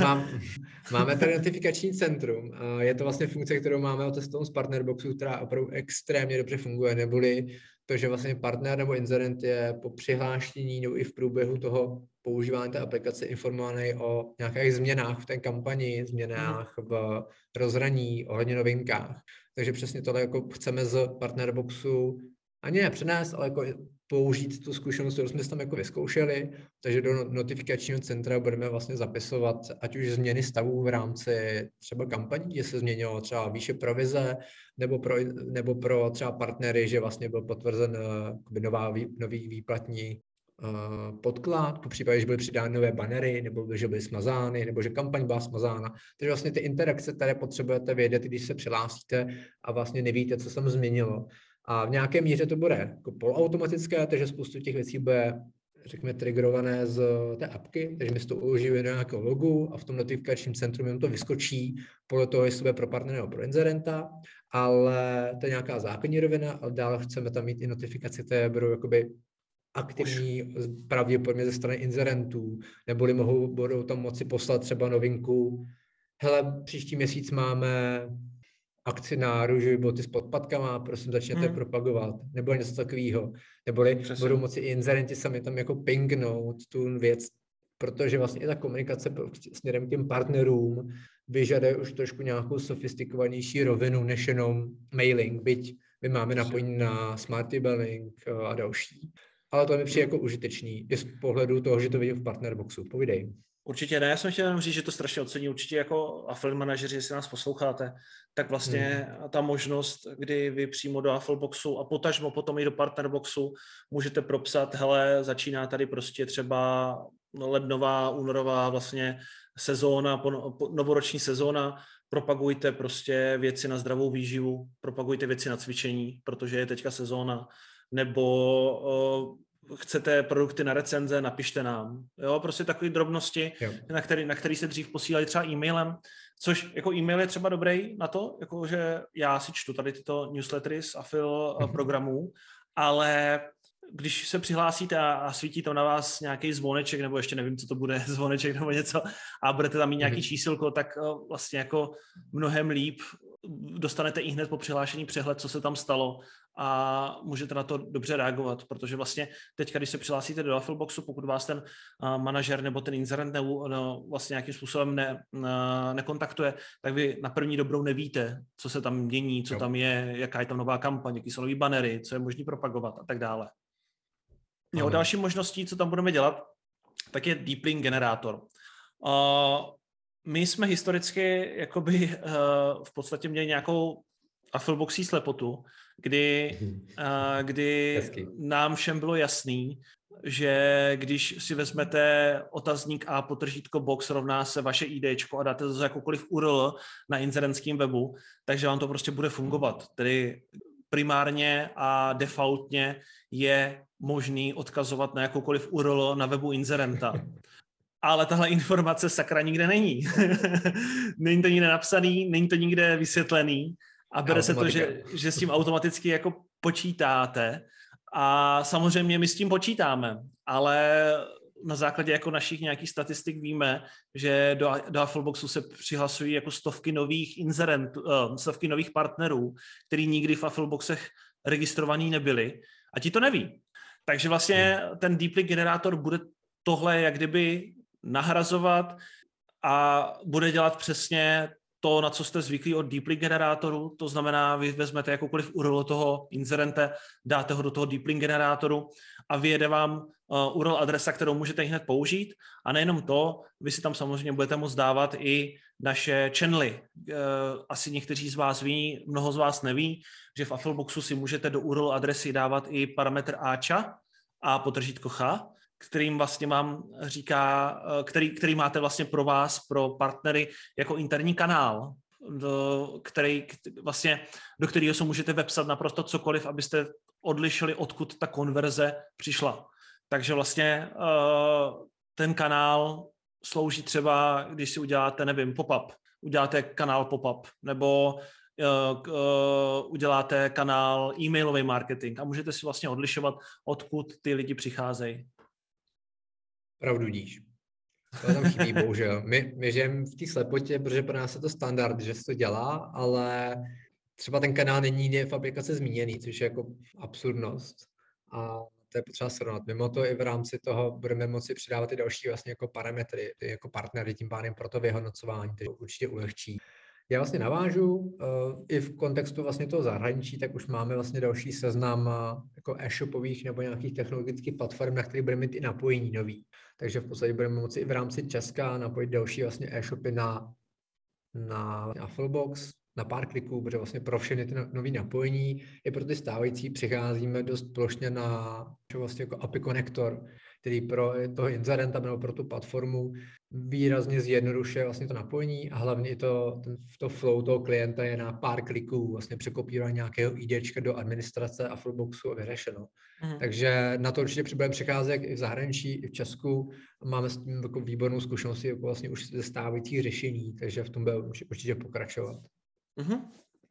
Mám, máme tady notifikační centrum. Je to vlastně funkce, kterou máme otestovat z Partnerboxu, která opravdu extrémně dobře funguje, neboli to, že vlastně partner nebo inzerent je po přihlášení nebo i v průběhu toho používání té aplikace informovaný o nějakých změnách v té kampani, změnách v rozhraní, ohledně novinkách. Takže přesně tohle jako chceme z Partnerboxu ani ne přenést, ale jako použít tu zkušenost, kterou jsme tam jako vyzkoušeli, takže do no-, notifikačního centra budeme vlastně zapisovat ať už změny stavů v rámci třeba kampaní, že se změnilo třeba výše provize, nebo pro, nebo pro třeba partnery, že vlastně byl potvrzen uh, nová, nový výplatní uh, podklad, po případě, že byly přidány nové banery, nebo že byly smazány, nebo že kampaň byla smazána. Takže vlastně ty interakce, které potřebujete vědět, když se přihlásíte a vlastně nevíte, co se změnilo, a v nějaké míře to bude jako poloautomatické, takže spoustu těch věcí bude, řekněme, triggerované z té apky, takže my si to uložíme do nějakého logu a v tom notifikačním centru jim to vyskočí podle toho, jestli bude pro partnera nebo pro inzerenta, ale to je nějaká základní rovina, ale dále chceme tam mít i notifikace, které budou jakoby aktivní pravděpodobně ze strany inzerentů, neboli mohou, budou tam moci poslat třeba novinku, hele, příští měsíc máme akci na růžový boty s podpadkama, prosím začněte hmm. propagovat, nebo něco takového. Neboli Přesně. budou moci i inzerenti sami tam jako pingnout tu věc, protože vlastně i ta komunikace směrem k těm partnerům vyžaduje už trošku nějakou sofistikovanější rovinu, než jenom mailing, byť my máme napojení na smart emailing eh, a další. Ale to mi přijde jako užitečný i z pohledu toho, že to vidím v partnerboxu. Povídej. Určitě ne, já jsem chtěl jenom říct, že to strašně ocení. Určitě jako affiliate manažeři, jestli nás posloucháte, tak vlastně hmm. ta možnost, kdy vy přímo do Affleboxu a potažmo potom i do Partnerboxu můžete propsat, hele, začíná tady prostě třeba lednová, únorová vlastně sezóna, po, po, novoroční sezóna, propagujte prostě věci na zdravou výživu, propagujte věci na cvičení, protože je teďka sezóna, nebo chcete produkty na recenze, napište nám. Jo, prostě takové drobnosti, jo. na který, na který se dřív posílali třeba e-mailem, což jako e-mail je třeba dobrý na to, jako že já si čtu tady tyto newslettery z Afil mm-hmm. programů, ale když se přihlásíte a, a svítí tam na vás nějaký zvoneček, nebo ještě nevím, co to bude, zvoneček nebo něco, a budete tam mít nějaký mm-hmm. čísilko, tak uh, vlastně jako mnohem líp dostanete i hned po přihlášení přehled, co se tam stalo a můžete na to dobře reagovat, protože vlastně teď, když se přihlásíte do Affilboxu, pokud vás ten uh, manažer nebo ten inzerent ne, no, vlastně nějakým způsobem ne, uh, nekontaktuje, tak vy na první dobrou nevíte, co se tam mění, co jo. tam je, jaká je tam nová kampaň, jaký jsou nový banery, co je možné propagovat a tak dále. Jo, další možností, co tam budeme dělat, tak je deep link generátor. Uh, my jsme historicky jakoby uh, v podstatě měli nějakou Affilboxí slepotu, kdy, uh, kdy nám všem bylo jasný, že když si vezmete otazník a potržítko box rovná se vaše ID a dáte to za jakoukoliv URL na inzerentském webu, takže vám to prostě bude fungovat. Tedy primárně a defaultně je možný odkazovat na jakoukoliv URL na webu inzerenta. Ale tahle informace sakra nikde není. není to nikde napsaný, není to nikde vysvětlený a bere se to, že, že s tím automaticky jako počítáte a samozřejmě my s tím počítáme, ale na základě jako našich nějakých statistik víme, že do, do Affleboxu se přihlasují jako stovky nových inzerentů, uh, stovky nových partnerů, který nikdy v Affleboxech registrovaní nebyli a ti to neví. Takže vlastně hmm. ten deep link generátor bude tohle jak kdyby nahrazovat a bude dělat přesně to, na co jste zvyklí od deep link generátoru, to znamená, vy vezmete jakoukoliv URL toho inzerente, dáte ho do toho deep link generátoru a vyjede vám uh, URL adresa, kterou můžete hned použít. A nejenom to, vy si tam samozřejmě budete moct dávat i naše channely. Uh, asi někteří z vás ví, mnoho z vás neví, že v Affleboxu si můžete do URL adresy dávat i parametr Ača a potržítko Ch, kterým vlastně mám říká, uh, který, který máte vlastně pro vás, pro partnery jako interní kanál, do, který, vlastně, do kterého se můžete vepsat naprosto cokoliv, abyste odlišili, odkud ta konverze přišla. Takže vlastně uh, ten kanál slouží třeba, když si uděláte, nevím, pop-up, uděláte kanál pop-up, nebo uh, uděláte kanál e-mailový marketing a můžete si vlastně odlišovat, odkud ty lidi přicházejí. Pravdu díš. To tam chybí, bohužel. My, my žijeme v té slepotě, protože pro nás je to standard, že se to dělá, ale třeba ten kanál není v aplikaci zmíněný, což je jako absurdnost. A to je potřeba srovnat. Mimo to i v rámci toho budeme moci přidávat i další vlastně jako parametry, jako partnery, tím pádem pro to vyhodnocování, to určitě ulehčí. Já vlastně navážu uh, i v kontextu vlastně toho zahraničí, tak už máme vlastně další seznam uh, jako e-shopových nebo nějakých technologických platform, na kterých budeme mít i napojení nový. Takže v podstatě budeme moci i v rámci Česka napojit další vlastně e-shopy na, na Afflebox, na pár kliků, protože vlastně pro všechny ty no, nové napojení, i pro ty stávající přicházíme dost plošně na vlastně jako API konektor, který pro toho inzerenta nebo pro tu platformu výrazně zjednodušuje vlastně to napojení a hlavně i to, ten, to flow toho klienta je na pár kliků, vlastně překopírovat nějakého IDčka do administrace a Flowboxu a vyřešeno. Mm. Takže na to určitě budeme přicházet i v zahraničí, i v Česku. Máme s tím jako výbornou zkušenost jako vlastně už ze stávajících řešení, takže v tom bude určitě pokračovat. Mm-hmm.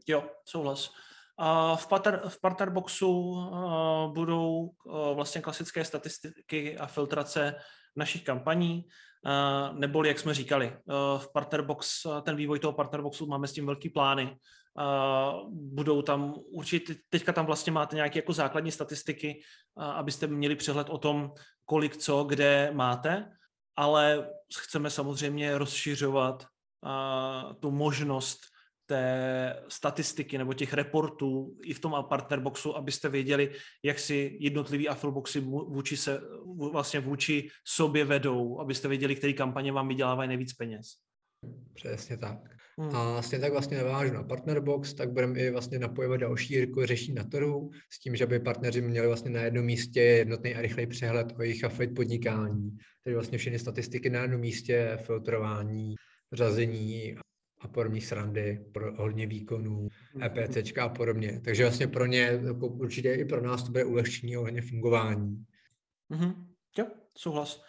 Jo, souhlas. V, partner, v Partnerboxu uh, budou uh, vlastně klasické statistiky a filtrace našich kampaní, uh, neboli, jak jsme říkali, v Partnerbox, uh, ten vývoj toho Partnerboxu máme s tím velký plány. Budou tam určitě, teďka tam vlastně máte nějaké jako základní statistiky, abyste měli přehled o tom, kolik co, kde máte, ale chceme samozřejmě rozšiřovat tu možnost té statistiky nebo těch reportů i v tom partnerboxu, abyste věděli, jak si jednotlivý affiliboxy vůči, se, vlastně vůči sobě vedou, abyste věděli, které kampaně vám vydělávají nejvíc peněz. Přesně tak. Hmm. A vlastně tak vlastně navážu na Partnerbox, tak budeme i vlastně napojovat další jako řešení na trhu s tím, že by partneři měli vlastně na jednom místě jednotný a rychlej přehled o jejich affiliate podnikání. Takže vlastně všechny statistiky na jednom místě, filtrování, řazení a podobné srandy, pro hodně výkonů, EPC a podobně. Takže vlastně pro ně, jako určitě i pro nás to bude ulehčení ohledně fungování. Mm-hmm. Jo, souhlas.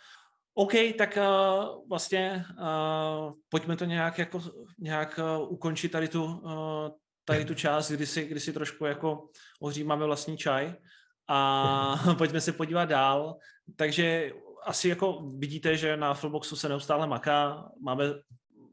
OK, tak uh, vlastně uh, pojďme to nějak jako nějak uh, ukončit tady tu, uh, tady tu část, kdy si, kdy si trošku jako ohřímáme vlastní čaj a pojďme se podívat dál. Takže asi jako vidíte, že na Fullboxu se neustále maká, máme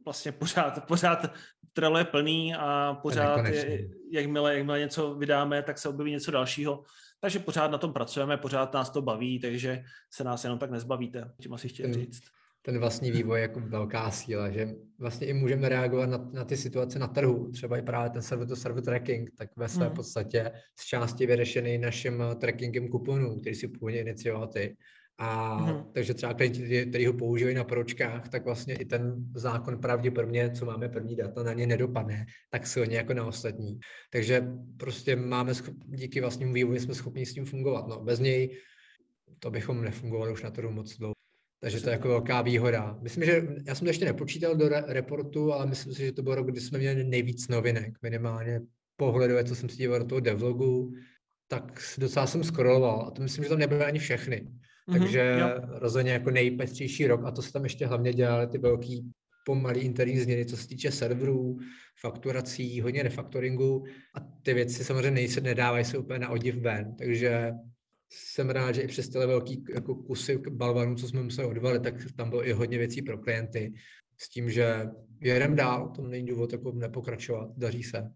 vlastně pořád, pořád trelo je plný a pořád, je, jakmile, jakmile něco vydáme, tak se objeví něco dalšího. Takže pořád na tom pracujeme, pořád nás to baví, takže se nás jenom tak nezbavíte, tím asi chtěl říct. Ten vlastní vývoj je jako velká síla, že vlastně i můžeme reagovat na, na ty situace na trhu, třeba i právě ten server to server tracking, tak ve své hmm. podstatě z části vyřešený naším trackingem kuponů, který si původně inicioval ty. A mm-hmm. takže třeba klienti, kteří ho používají na pročkách, tak vlastně i ten zákon pravděpodobně, co máme první data, na ně nedopadne tak silně jako na ostatní. Takže prostě máme, díky vlastnímu vývoji jsme schopni s tím fungovat. No, bez něj to bychom nefungovali už na trhu moc dlouho. Takže to je jako velká výhoda. Myslím, že já jsem to ještě nepočítal do re- reportu, ale myslím si, že to byl rok, kdy jsme měli nejvíc novinek, minimálně pohledové, co jsem si díval do toho devlogu, tak docela jsem scrolloval a to myslím, že tam nebyly ani všechny. Mm-hmm, Takže jo. rozhodně jako nejpestřejší rok a to se tam ještě hlavně dělaly ty velký pomalý interní změny, co se týče serverů, fakturací, hodně refaktoringu a ty věci samozřejmě nejse, nedávají se úplně na odiv ven, takže jsem rád, že i přes tyhle velký jako kusy balvanů, co jsme museli odvalit, tak tam bylo i hodně věcí pro klienty s tím, že jedem dál, to není důvod jako nepokračovat, daří se.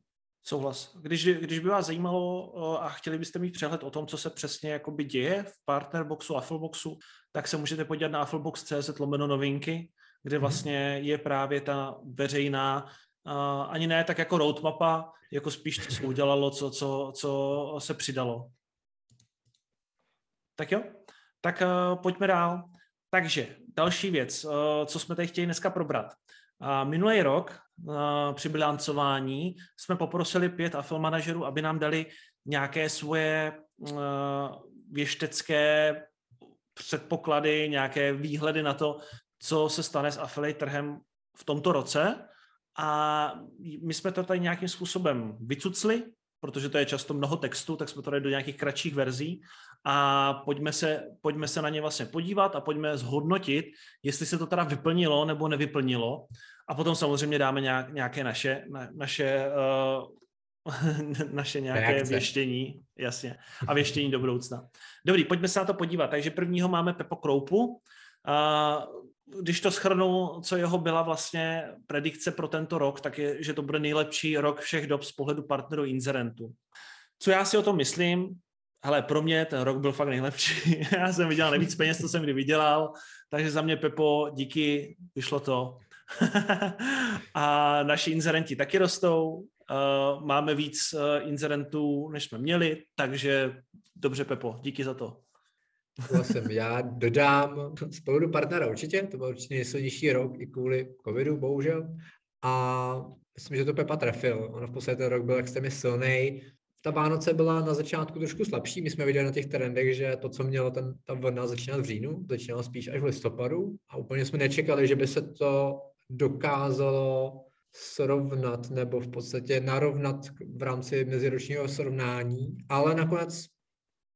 Souhlas. Když, když by vás zajímalo a chtěli byste mít přehled o tom, co se přesně jakoby děje v Partnerboxu, Affleboxu, tak se můžete podívat na afflebox.cz lomeno novinky, kde mhm. vlastně je právě ta veřejná, uh, ani ne tak jako roadmapa, jako spíš co se udělalo, co, co, co se přidalo. Tak jo. Tak uh, pojďme dál. Takže další věc, co jsme tady chtěli dneska probrat. Minulý rok při bilancování jsme poprosili pět affiliate manažerů, aby nám dali nějaké svoje uh, věštecké předpoklady, nějaké výhledy na to, co se stane s affiliate trhem v tomto roce. A my jsme to tady nějakým způsobem vycucli, protože to je často mnoho textu, tak jsme to dali do nějakých kratších verzí a pojďme se, pojďme se na ně vlastně podívat a pojďme zhodnotit, jestli se to teda vyplnilo nebo nevyplnilo. A potom samozřejmě dáme nějak, nějaké naše, na, naše, uh, naše nějaké Reakce. věštění, jasně, a věštění do budoucna. Dobrý, pojďme se na to podívat. Takže prvního máme Pepo Kroupu. Uh, když to schrnu, co jeho byla vlastně predikce pro tento rok, tak je, že to bude nejlepší rok všech dob z pohledu partnerů Inzerentu. Co já si o tom myslím? Hele, pro mě ten rok byl fakt nejlepší. já jsem vydělal nejvíc peněz, co jsem kdy vydělal, takže za mě, Pepo, díky, vyšlo to. a naši inzerenti taky rostou, uh, máme víc uh, inzerentů, než jsme měli, takže dobře, Pepo, díky za to. Vlastně já dodám z pohledu partnera určitě, to byl určitě nejsilnější rok i kvůli covidu, bohužel. A myslím, že to Pepa trefil. Ono v ten rok byl extrémně silný. Ta Vánoce byla na začátku trošku slabší. My jsme viděli na těch trendech, že to, co mělo ten, ta vlna začínat v říjnu, začínalo spíš až v listopadu. A úplně jsme nečekali, že by se to dokázalo srovnat nebo v podstatě narovnat v rámci meziročního srovnání, ale nakonec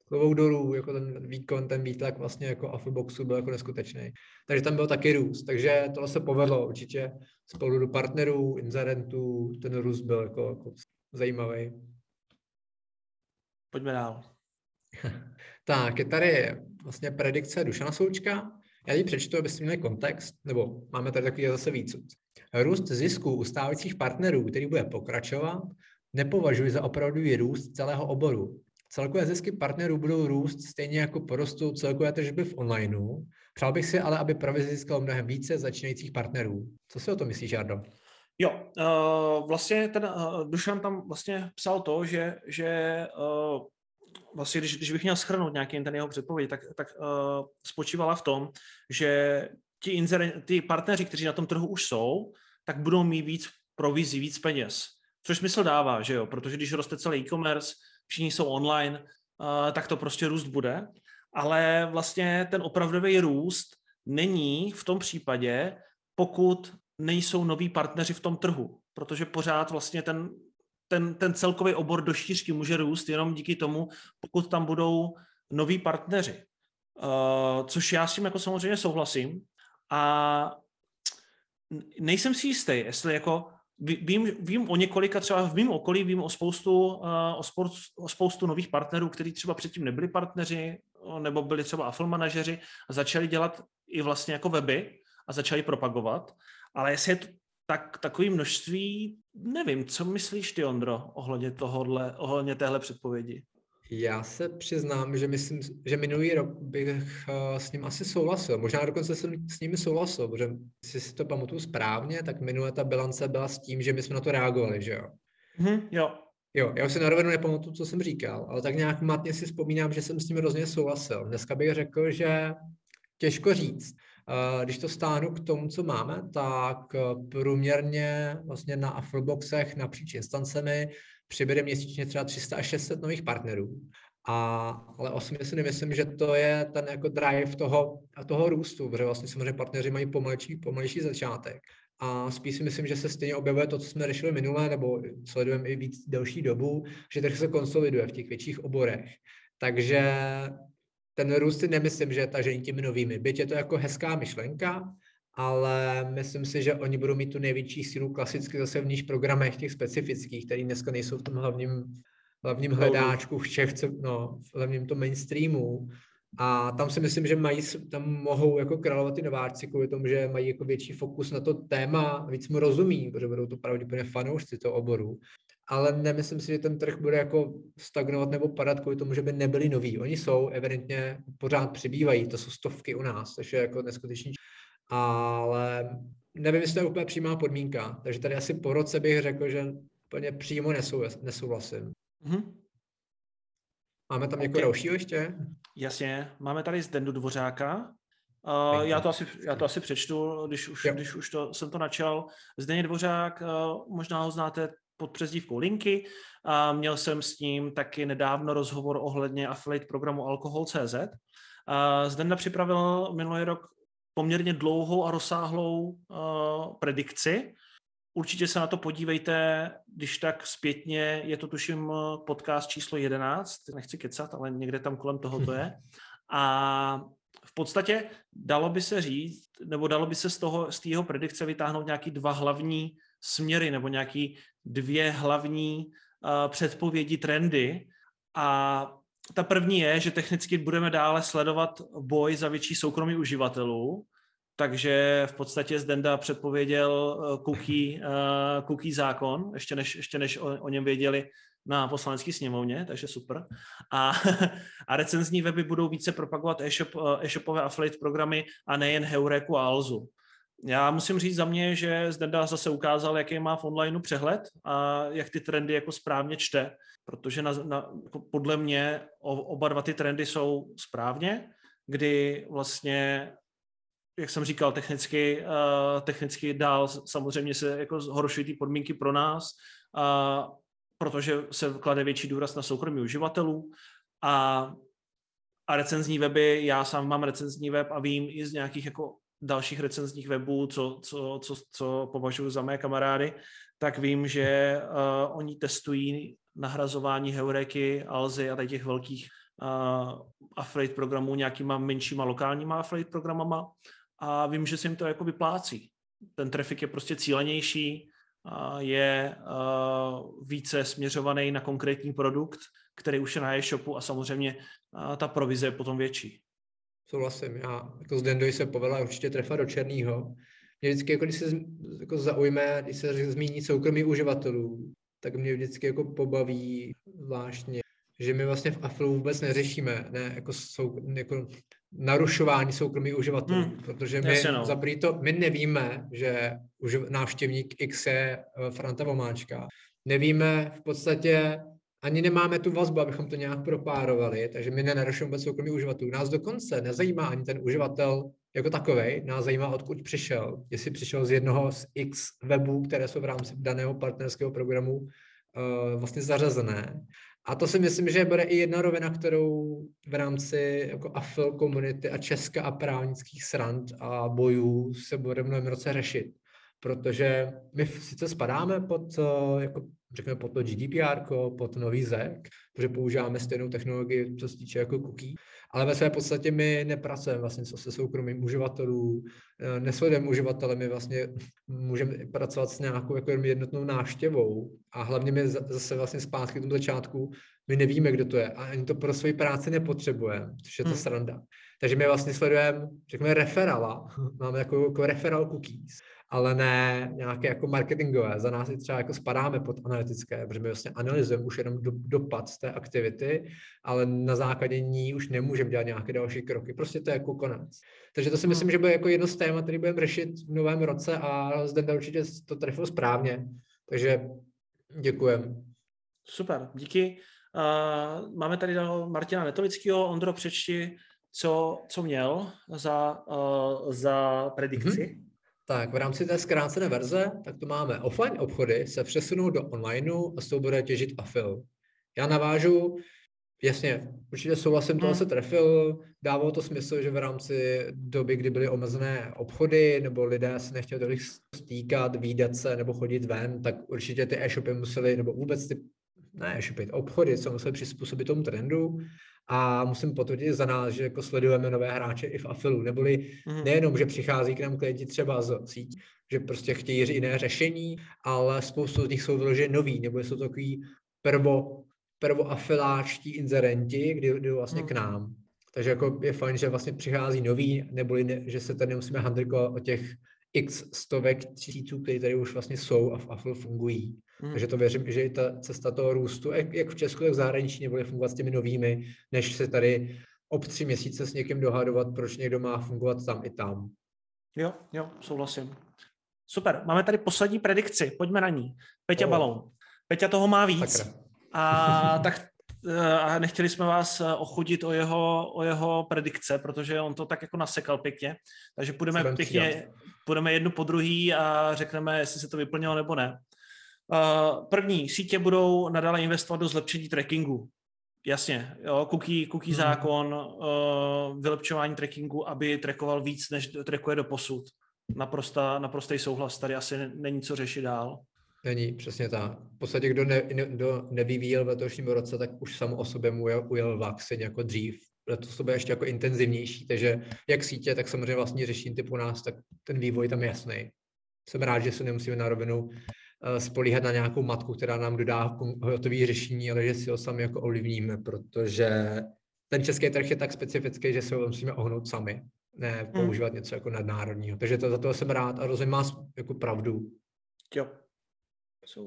klobouk dolů, jako ten výkon, ten výtlak vlastně jako Afiboxu byl jako neskutečný. Takže tam byl taky růst. Takže tohle se povedlo určitě z pohledu partnerů, inzerentů, ten růst byl jako, jako zajímavý. Pojďme dál. tak, je tady vlastně predikce Dušana Součka. Já ji přečtu, abyste měli kontext, nebo máme tady takový zase víc. Růst zisků u stávajících partnerů, který bude pokračovat, nepovažuji za opravdový růst celého oboru. Celkové zisky partnerů budou růst stejně jako porostou celkové tržby v onlineu. Přál bych si ale, aby provizi získalo mnohem více začínajících partnerů. Co si o to myslíš, Jardo? Jo, uh, vlastně ten uh, Dušan tam vlastně psal to, že, že uh, vlastně, když, když bych měl schrnout nějaký ten jeho předpověď, tak, tak uh, spočívala v tom, že ti, inzeren, ty partneři, kteří na tom trhu už jsou, tak budou mít víc provizí, víc peněz. Což smysl dává, že jo, protože když roste celý e-commerce, všichni jsou online, uh, tak to prostě růst bude. Ale vlastně ten opravdový růst není v tom případě, pokud nejsou noví partneři v tom trhu, protože pořád vlastně ten, ten, ten celkový obor do šířky může růst jenom díky tomu, pokud tam budou noví partneři. Uh, což já s tím jako samozřejmě souhlasím a nejsem si jistý, jestli jako vím, vím o několika, třeba v mém okolí vím o spoustu, uh, o, spoustu, o spoustu nových partnerů, kteří třeba předtím nebyli partneři, nebo byli třeba affiliate manažeři a začali dělat i vlastně jako weby a začali propagovat. Ale jestli je to tak, takový množství, nevím, co myslíš ty, Ondro, ohledně, tohohle, ohledně téhle předpovědi? Já se přiznám, že myslím, že minulý rok bych uh, s ním asi souhlasil. Možná dokonce jsem s nimi souhlasil, protože jestli si to pamatuju správně, tak minulé ta bilance byla s tím, že my jsme na to reagovali, že jo? Mm-hmm, jo. Jo, já už si narovinu nepamatuju, co jsem říkal, ale tak nějak matně si vzpomínám, že jsem s ním hrozně souhlasil. Dneska bych řekl, že těžko říct. Uh, když to stáhnu k tomu, co máme, tak průměrně vlastně na Afroboxech napříč instancemi přibude měsíčně třeba 300 až 600 nových partnerů. A, ale osobně si nemyslím, že to je ten jako drive toho, toho růstu, protože vlastně samozřejmě partneři mají pomalejší, pomalejší začátek. A spíš si myslím, že se stejně objevuje to, co jsme řešili minule, nebo sledujeme i víc delší dobu, že trh se konsoliduje v těch větších oborech. Takže ten růst si nemyslím, že je tažený těmi novými. Byť je to jako hezká myšlenka, ale myslím si, že oni budou mít tu největší sílu klasicky zase v níž programech těch specifických, které dneska nejsou v tom hlavním, hlavním hledáčku všech, no, v hlavním tom mainstreamu. A tam si myslím, že mají, tam mohou jako královat ty nováčci kvůli tomu, že mají jako větší fokus na to téma, víc mu rozumí, protože budou to pravděpodobně fanoušci toho oboru. Ale nemyslím si, že ten trh bude jako stagnovat nebo padat kvůli tomu, že by nebyli noví. Oni jsou, evidentně pořád přibývají, to jsou stovky u nás, takže jako neskutečný ale nevím, jestli to je úplně přímá podmínka. Takže tady asi po roce bych řekl, že úplně přímo nesouhlasím. Mm-hmm. Máme tam někoho okay. dalšího ještě? Jasně, máme tady Zdendu Dvořáka. Uh, já, to asi, já to asi přečtu, když už, když už to, jsem to načal. Zdeněk Dvořák, uh, možná ho znáte pod přezdívkou Linky. A měl jsem s ním taky nedávno rozhovor ohledně affiliate programu Alkohol.cz. Zdenda připravil minulý rok poměrně dlouhou a rozsáhlou uh, predikci. Určitě se na to podívejte, když tak zpětně, je to tuším podcast číslo 11, nechci kecat, ale někde tam kolem toho to je. A v podstatě dalo by se říct, nebo dalo by se z toho, z jeho predikce vytáhnout nějaký dva hlavní směry, nebo nějaký dvě hlavní uh, předpovědi, trendy. A ta první je, že technicky budeme dále sledovat boj za větší soukromí uživatelů, takže v podstatě Zdenda předpověděl cookie, uh, cookie zákon, ještě než, ještě než o, o něm věděli na poslanecké sněmovně, takže super. A, a recenzní weby budou více propagovat e-shop, e-shopové affiliate programy a nejen Heureku a Alzu. Já musím říct za mě, že Zdenda zase ukázal, jaký má v onlineu přehled a jak ty trendy jako správně čte, protože na, na, jako podle mě oba dva ty trendy jsou správně, kdy vlastně jak jsem říkal, technicky, uh, technicky dál samozřejmě se jako zhoršují ty podmínky pro nás, uh, protože se klade větší důraz na soukromí uživatelů a, a recenzní weby, já sám mám recenzní web a vím i z nějakých jako dalších recenzních webů, co, co, co, co považuji za mé kamarády, tak vím, že uh, oni testují nahrazování Heureky, Alzy a těch velkých uh, affiliate programů nějakýma menšíma lokálníma affiliate programama a vím, že se jim to jako vyplácí. Ten trafik je prostě cílenější, je více směřovaný na konkrétní produkt, který už je na e-shopu a samozřejmě ta provize je potom větší. Souhlasím, já jako z Dendoy se povedla určitě trefa do černého. Mě vždycky, jako když se jako zaujme, když se zmíní soukromí uživatelů, tak mě vždycky jako pobaví zvláštně, že my vlastně v Aflu vůbec neřešíme, ne, jako, sou, jako narušování soukromí uživatelů, hmm. protože my no. za to, my nevíme, že už návštěvník X je eh, Franta Vomáčka. Nevíme v podstatě, ani nemáme tu vazbu, abychom to nějak propárovali, takže my nenarušujeme vůbec soukromí uživatelů. Nás dokonce nezajímá ani ten uživatel jako takový, nás zajímá, odkud přišel. Jestli přišel z jednoho z X webů, které jsou v rámci daného partnerského programu uh, vlastně zařazené. A to si myslím, že bude i jedna rovina, kterou v rámci jako AFL komunity a česka a právnických srand a bojů se bude mnohem roce řešit. Protože my sice spadáme pod, eh, jako řekněme, pod to GDPR, pod nový ZEC, protože používáme stejnou technologii, co se týče jako cookie, ale ve své podstatě my nepracujeme vlastně se soukromým uživatelů, eh, nesledujeme uživatele, my vlastně můžeme pracovat s nějakou jako jednotnou návštěvou a hlavně my zase vlastně zpátky k tomu začátku, my nevíme, kdo to je a ani to pro svoji práci nepotřebujeme, což je to hmm. sranda. Takže my vlastně sledujeme, řekněme, referala, máme jako, jako referal cookies ale ne nějaké jako marketingové. Za nás i třeba jako spadáme pod analytické, protože my vlastně analyzujeme už jenom do, dopad z té aktivity, ale na základě ní už nemůžeme dělat nějaké další kroky. Prostě to je jako konec. Takže to si myslím, že bude jako jedno z témat, který budeme řešit v novém roce a zde určitě to trefil správně. Takže děkujeme. Super, díky. Uh, máme tady Martina Netolického. Ondro, přečti, co, co měl za, uh, za predikci. Mm-hmm. Tak v rámci té zkrácené verze, tak to máme offline obchody se přesunou do onlineu a z toho bude těžit afil. Já navážu, jasně, určitě souhlasím, to hmm. se trefil, dávalo to smysl, že v rámci doby, kdy byly omezené obchody, nebo lidé se nechtěli tolik stýkat, výdat se nebo chodit ven, tak určitě ty e-shopy museli, nebo vůbec ty ne e-shopy, obchody se museli přizpůsobit tomu trendu a musím potvrdit za nás, že jako sledujeme nové hráče i v afilu, neboli mm. nejenom, že přichází k nám klienti třeba z sítí, že prostě chtějí jiné řešení, ale spoustu z nich jsou vyloženě noví, nebo jsou to takový prvo, prvoafiláčtí inzerenti, kdy jdou vlastně mm. k nám. Takže jako je fajn, že vlastně přichází noví, neboli ne, že se tady nemusíme handrikovat o těch x stovek tisíců, které tady už vlastně jsou a v Afil fungují. Hmm. Takže to věřím, že i ta cesta toho růstu, jak v Česku, tak v zahraničí, nebude fungovat s těmi novými, než se tady ob tři měsíce s někým dohadovat, proč někdo má fungovat tam i tam. Jo, jo, souhlasím. Super, máme tady poslední predikci, pojďme na ní. Peťa oh. Balon. Peťa toho má víc. Sakra. A tak a nechtěli jsme vás ochodit o jeho, o jeho predikce, protože on to tak jako nasekal pěkně, takže půjdeme pěkně, půjdeme jednu po druhý a řekneme, jestli se to vyplnilo nebo ne. První, sítě budou nadále investovat do zlepšení trackingu. Jasně, jo, cookie, cookie hmm. zákon, uh, vylepšování trackingu, aby trackoval víc, než trackuje do posud. Naprosta, naprostý souhlas, tady asi není co řešit dál. Není, přesně tak. V podstatě, kdo, ne, kdo nevyvíjel v letošním roce, tak už samo o sobě mu ujel, ujel vakcin jako dřív. Letos to bude ještě jako intenzivnější, takže jak sítě, tak samozřejmě vlastní řešení typu nás, tak ten vývoj tam je jasný. Jsem rád, že se nemusíme na rovinu Eh, spolíhat na nějakou matku, která nám dodá hotové řešení, ale že si ho sami jako ovlivníme, protože ten český trh je tak specifický, že se ho musíme ohnout sami, ne hmm. používat hmm. něco jako nadnárodního. Takže to, za to jsem rád a rozumím má jako pravdu. Jo.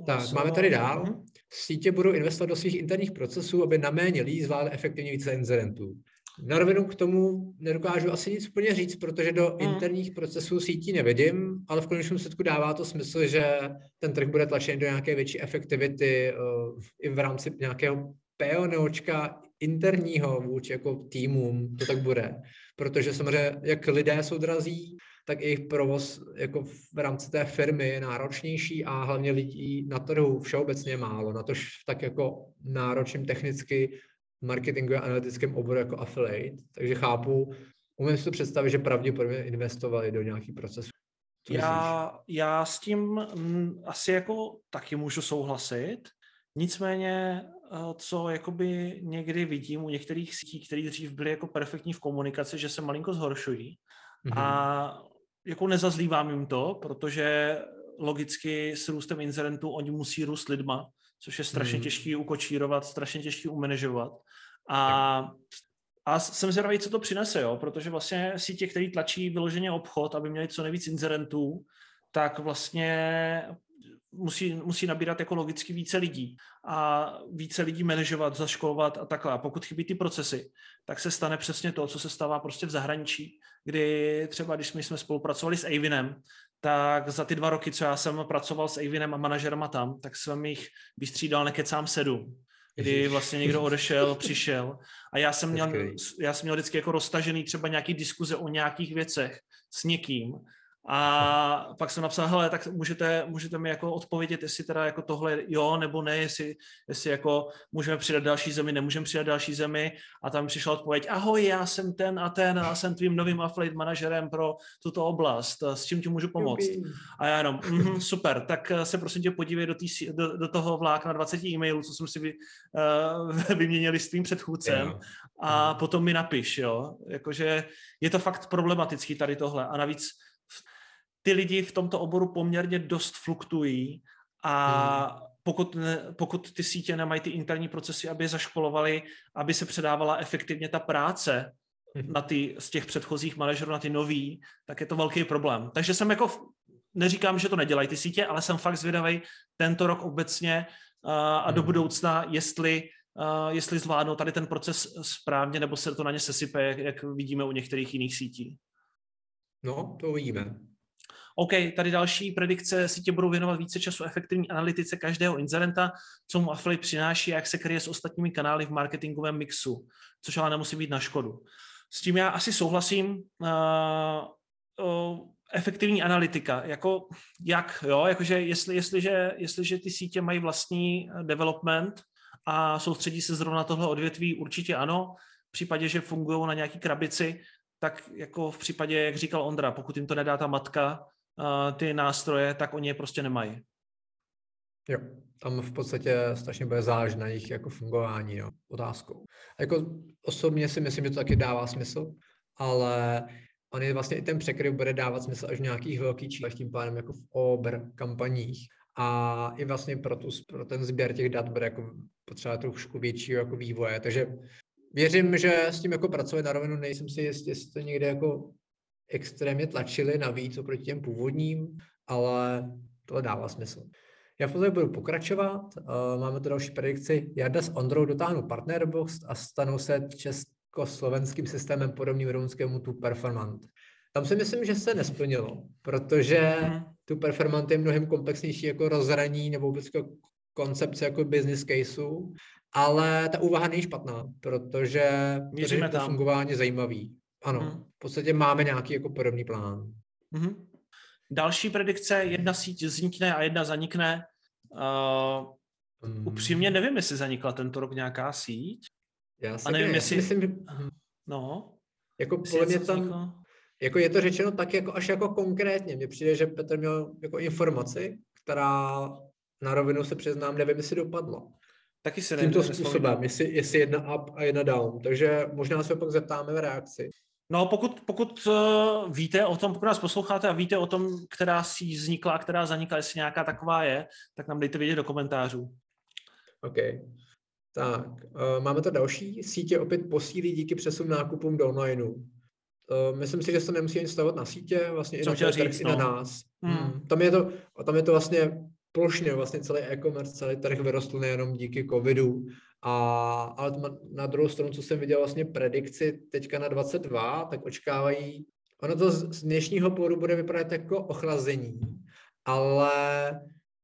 Tak, máme tady dál. Hmm. Sítě budou investovat do svých interních procesů, aby na méně lidí zvládli efektivně více incidentů. Na rovinu k tomu nedokážu asi nic úplně říct, protože do hmm. interních procesů sítí nevidím, ale v konečném světku dává to smysl, že ten trh bude tlačen do nějaké větší efektivity uh, i v rámci nějakého PONOčka interního vůči jako týmům, to tak bude. Protože samozřejmě, jak lidé jsou drazí, tak jejich provoz jako v rámci té firmy je náročnější a hlavně lidí na trhu všeobecně málo, na tož tak jako náročným technicky marketingu a analytickém oboru jako affiliate, takže chápu, umím si to představit, že pravděpodobně investovali do nějakých procesů. já, já s tím asi jako taky můžu souhlasit, nicméně eh, co jakoby někdy vidím u některých sítí, které dřív byly jako perfektní v komunikaci, že se malinko zhoršují mm-hmm. a jako nezazlívám jim to, protože logicky s růstem incidentů oni musí růst lidma, což je strašně hmm. těžký ukočírovat, strašně těžký umanežovat. A, a jsem zvědavý, co to přinese, jo? protože vlastně sítě, který tlačí vyloženě obchod, aby měli co nejvíc inzerentů, tak vlastně musí, musí nabírat jako logicky více lidí a více lidí manažovat, zaškolovat a takhle. A pokud chybí ty procesy, tak se stane přesně to, co se stává prostě v zahraničí, kdy třeba, když my jsme spolupracovali s Avinem, tak za ty dva roky, co já jsem pracoval s Avinem a manažerama tam, tak jsem jich vystřídal nekecám sedm kdy vlastně někdo odešel, přišel. A já jsem měl, já jsem měl vždycky jako roztažený třeba nějaký diskuze o nějakých věcech s někým a pak jsem napsal, hele, tak můžete, můžete mi jako odpovědět, jestli teda jako tohle jo nebo ne, jestli, jestli jako můžeme přidat další zemi, nemůžeme přidat další zemi. A tam přišla odpověď, ahoj, já jsem ten a ten a jsem tvým novým affiliate manažerem pro tuto oblast, s čím ti můžu pomoct. A já jenom, mm, super, tak se prosím tě podívej do, tý, do, do toho vlákna 20 e-mailů, co jsme si vy, uh, vyměnili s tvým předchůdcem a potom mi napiš, jo. Jakože je to fakt problematický tady tohle. A navíc ty lidi v tomto oboru poměrně dost fluktují a hmm. pokud, ne, pokud ty sítě nemají ty interní procesy, aby je zaškolovali, aby se předávala efektivně ta práce hmm. na ty, z těch předchozích manažerů na ty nový, tak je to velký problém. Takže jsem jako, neříkám, že to nedělají ty sítě, ale jsem fakt zvědavý tento rok obecně uh, a do hmm. budoucna, jestli Uh, jestli zvládnou tady ten proces správně, nebo se to na ně sesype, jak, jak vidíme u některých jiných sítí. No, to uvidíme. OK, tady další predikce sítě budou věnovat více času efektivní analytice každého inzerenta, co mu affiliate přináší a jak se kryje s ostatními kanály v marketingovém mixu, což ale nemusí být na škodu. S tím já asi souhlasím. Uh, uh, efektivní analytika, jako jak, jo, jakože jestli, jestliže, jestliže ty sítě mají vlastní development a soustředí se zrovna tohle odvětví, určitě ano. V případě, že fungují na nějaký krabici, tak jako v případě, jak říkal Ondra, pokud jim to nedá ta matka, ty nástroje, tak oni je prostě nemají. Jo, tam v podstatě strašně bude záležet na jejich jako fungování, jo, otázkou. A jako osobně si myslím, že to taky dává smysl, ale on je vlastně i ten překryv bude dávat smysl až v nějakých velkých číslech, tím pádem jako v obr kampaních. A i vlastně pro, tu, pro ten sběr těch dat bude jako potřeba trošku většího jako vývoje. Takže věřím, že s tím jako pracovat na rovinu, nejsem si jistý, jestli to někde jako extrémně tlačili navíc oproti těm původním, ale to dává smysl. Já v podstatě budu pokračovat. Uh, máme tu další predikci. Jarda s Ondrou dotáhnu Partnerbox a stanou se československým systémem podobným rumunskému tu Performant. Tam si myslím, že se nesplnilo, protože mhm. tu Performant je mnohem komplexnější jako rozhraní nebo vůbec jako koncepce jako business caseu ale ta úvaha není špatná, protože Míříme to tam. fungování je zajímavý. Ano, Mhm. v podstatě máme nějaký jako podobný plán. Mhm. Další predikce, jedna síť vznikne a jedna zanikne. Uh, Hmm. upřímně nevím, jestli zanikla tento rok nějaká síť. Já si a nevím, jestli- myslím, že hm, No, jako jestli podle mě tam, vzniklo. jako je to řečeno tak jako až jako konkrétně. Mně přijde, že Petr měl jako informaci, která na rovinu se přiznám, nevím, jestli dopadla. Taky si Tímto způsobem, jestli, jestli jedna up a jedna down. Takže možná se pak zeptáme v reakci. No, pokud, pokud uh, víte o tom, pokud nás posloucháte a víte o tom, která síť vznikla a která zanikla, jestli nějaká taková je, tak nám dejte vědět do komentářů. OK. Tak, uh, máme to další. Sítě opět posílí díky přesunu nákupům do onlineu. Uh, myslím si, že se nemusí ani stavovat na sítě, vlastně i Jsem na, říct, i na no. nás. Hmm. Hmm. Tam, je to, tam je to vlastně plošně, vlastně celý e-commerce, celý trh vyrostl nejenom díky covidu, a, ale na druhou stranu, co jsem viděl vlastně predikci teďka na 22, tak očekávají, ono to z, dnešního pohledu bude vypadat jako ochlazení, ale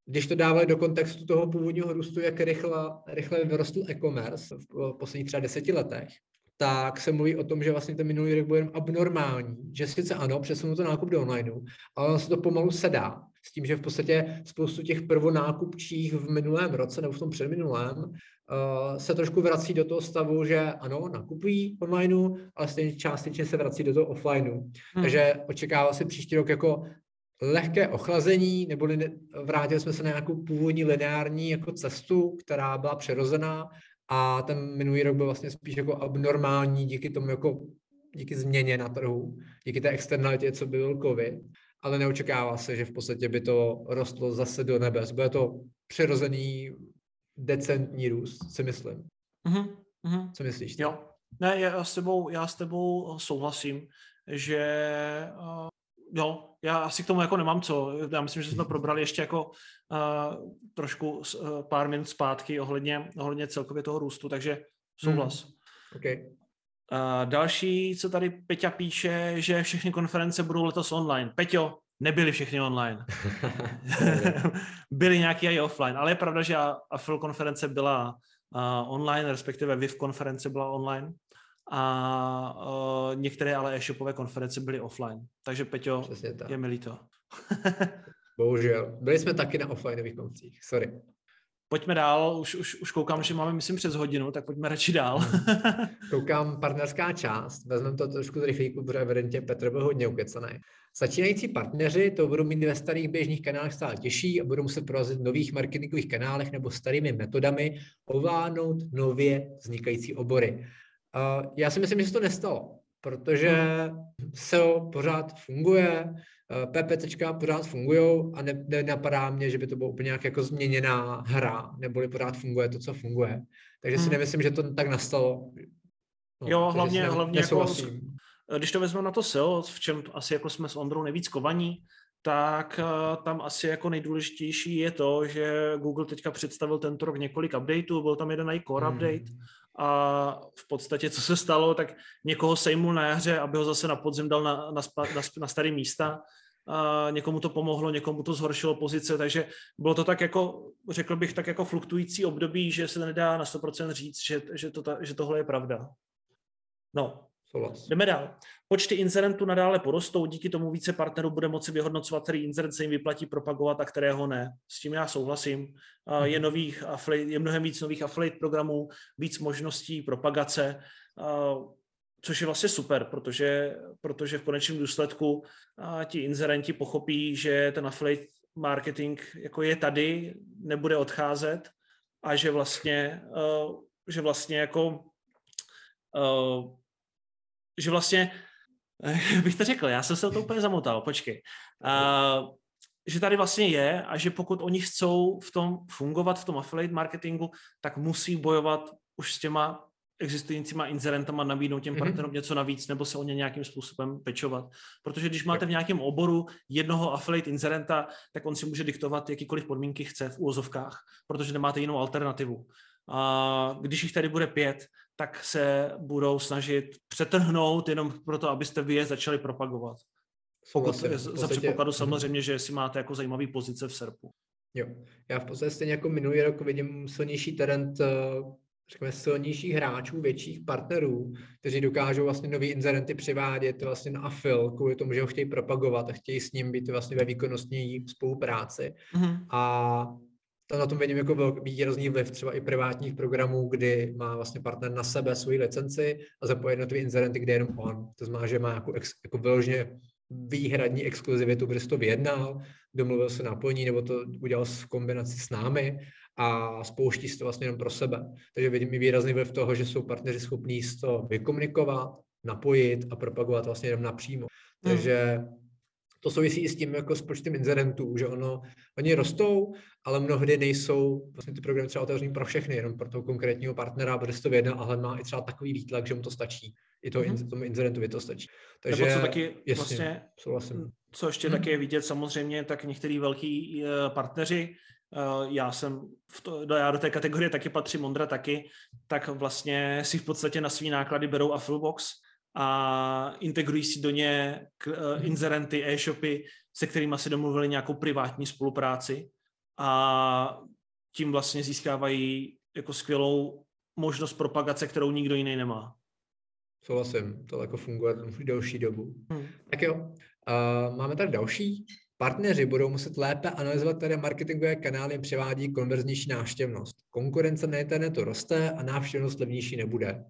když to dávají do kontextu toho původního růstu, jak rychle, rychle vyrostl e-commerce v posledních třeba deseti letech, tak se mluví o tom, že vlastně ten minulý rok byl abnormální, že sice ano, přesunu to nákup do onlineu, ale ono se to pomalu sedá. S tím, že v podstatě spoustu těch prvonákupčích v minulém roce nebo v tom předminulém uh, se trošku vrací do toho stavu, že ano, nakupují onlineu, ale stejně částečně se vrací do toho offlineu. Hmm. Takže očekává se příští rok jako lehké ochlazení, nebo vrátili jsme se na nějakou původní lineární jako cestu, která byla přirozená a ten minulý rok byl vlastně spíš jako abnormální díky tomu jako díky změně na trhu, díky té externalitě, co byl covid, ale neočekává se, že v podstatě by to rostlo zase do nebes. Bude to přirozený, decentní růst, si myslím. Mhm, mhm. Co myslíš? ty? Jo. Ne, já s tebou, já s tebou souhlasím, že uh, jo, já asi k tomu jako nemám co. Já myslím, že jsme to probrali ještě jako uh, trošku uh, pár minut zpátky ohledně, ohledně celkově toho růstu, takže souhlas. Hmm. Okay. Uh, další, co tady Peťa píše, že všechny konference budou letos online. Peťo, nebyly všechny online. Byly nějaký i offline, ale je pravda, že Affil konference byla uh, online, respektive Viv konference byla online a uh, některé ale e-shopové konference byly offline. Takže Peťo, je mi líto. Bohužel. Byli jsme taky na offlineových koncích, sorry. Pojďme dál, už, už, už koukám, že máme, myslím, přes hodinu, tak pojďme radši dál. Koukám partnerská část, vezmeme to trošku z rychlíku, protože evidentně Petr byl hodně ukecaný. Začínající partneři to budou mít ve starých běžných kanálech stále těžší a budou muset prorazit v nových marketingových kanálech nebo starými metodami ovládnout nově vznikající obory. Uh, já si myslím, že se to nestalo, protože SEO pořád funguje, PPCčka pořád fungují a ne, nenapadá mě, že by to byla úplně nějak jako změněná hra, neboli pořád funguje to, co funguje. Takže si Hmm. nemyslím, že to tak nastalo. No, Jo, hlavně- ne- hlavně jako. Když to vezmeme na to SEO, v čem asi jako jsme s Ondrou nejvíc kovaní, tak eh, tam asi jako nejdůležitější je to, že Google teďka představil tento rok několik updateů, byl tam jeden i core Hmm. update a v podstatě, co se stalo, tak někoho sejmul na jaře, aby ho zase na podzim dal na, na, spa, na, na staré místa. A někomu to pomohlo, někomu to zhoršilo pozice, takže bylo to tak jako, řekl bych, tak jako fluktující období, že se nedá na 100% říct, že, že, to, ta- že tohle je pravda. No, Souhlas. Jdeme dál. Počty inzerentů nadále porostou, díky tomu více partnerů bude moci vyhodnocovat, který inzerent se jim vyplatí propagovat a kterého ne. S tím já souhlasím. Je, nových affiliate, je mnohem víc nových affiliate programů, víc možností propagace, což je vlastně super, protože, protože v konečném důsledku ti inzerenti pochopí, že ten affiliate marketing jako je tady, nebude odcházet a že vlastně, že vlastně jako že vlastně, jak bych to řekl, já jsem se to úplně zamotal, počkej. Uh, že tady vlastně je a že pokud oni chcou v tom fungovat, v tom affiliate marketingu, tak musí bojovat už s těma existujícíma inzerentama, nabídnout těm Mhm. partnerům něco navíc, nebo se o ně nějakým způsobem pečovat. Protože když máte v nějakém oboru jednoho affiliate inzerenta, tak on si může diktovat jakýkoliv podmínky chce v úvozovkách, protože nemáte jinou alternativu. A když jich tady bude pět, tak se budou snažit přetrhnout jenom proto, abyste vy je začali propagovat. Pokud, Souhlasím. za podstatě- předpokladu samozřejmě, že si máte jako zajímavý pozice v SERPu. Jo. Já v podstatě stejně jako minulý rok vidím silnější trend, eh, řekněme, silnějších hráčů, větších partnerů, kteří dokážou vlastně nový inzerenty přivádět vlastně na afil, kvůli tomu, že ho chtějí propagovat a chtějí s ním být vlastně ve výkonnostní spolupráci. Mm-hmm. A to na tom vidím jako výrazný vliv třeba i privátních programů, kdy má vlastně partner na sebe svoji licenci a zapojí jednotlivé inzerenty, kde je jenom on. To znamená, že má jako, ex, jako vyloženě výhradní exkluzivitu, jsi to vyjednal, domluvil se napojení nebo to udělal v kombinaci s námi a spouští si to vlastně jenom pro sebe. Takže vidím i výrazný vliv toho, že jsou partneři schopní to vykomunikovat, napojit a propagovat vlastně jenom napřímo. Hmm. To souvisí i s tím jako s počtem inzerentů, že ono, oni rostou, ale mnohdy nejsou vlastně ty programy třeba otevřený pro všechny, jenom pro toho konkrétního partnera, protože to vyjednal, ale má i třeba takový výtlak, že mu to stačí. I to, mm-hmm. tomu inzerentovi to stačí. Takže Nebo co taky jasně, vlastně, souhlasím. co ještě mm-hmm. taky je vidět samozřejmě, tak některý velký uh, partneři, uh, já jsem, v to, do, já do té kategorie taky patřím, Ondra taky, tak vlastně si v podstatě na svý náklady berou Affilbox a integrují si do ně k, uh, inzerenty, e-shopy, se kterými si domluvili nějakou privátní spolupráci a tím vlastně získávají jako skvělou možnost propagace, kterou nikdo jiný nemá. Souhlasím, to jako funguje už delší dobu. Hmm. Tak jo, uh, máme tady další. Partneři budou muset lépe analyzovat, které marketingové kanály převádí konverznější návštěvnost. Konkurence na internetu roste a návštěvnost levnější nebude.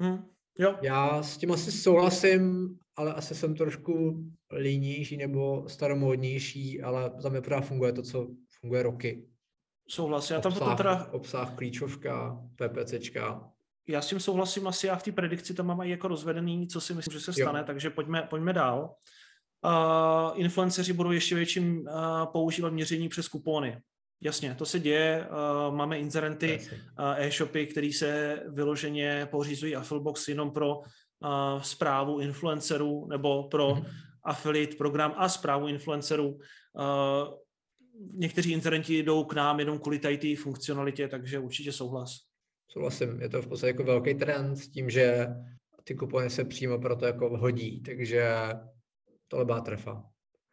Hmm. Jo. Já s tím asi souhlasím, ale asi jsem trošku línější nebo staromódnější, ale za mě právě funguje to, co funguje roky. Souhlasím. Já tam obsah, teda... obsah klíčovka, PPCčka, já s tím souhlasím asi, já v té predikci tam mám i jako rozvedený, co si myslím, že se stane, jo. takže pojďme, pojďme dál. Uh, influenceři budou ještě větším uh, používat měření přes kupony. Jasně, to se děje. Uh, máme inzerenty, uh, e-shopy, které se vyloženě pořizují Affilbox jenom pro zprávu influencerů nebo pro mm-hmm. affiliate program a zprávu influencerů. Někteří inzerenti jdou k nám jenom kvůli té funkcionalitě, takže určitě souhlas. Souhlasím, je to v podstatě jako velký trend s tím, že ty kupony se přímo pro to jako hodí, takže tohle byla trefa.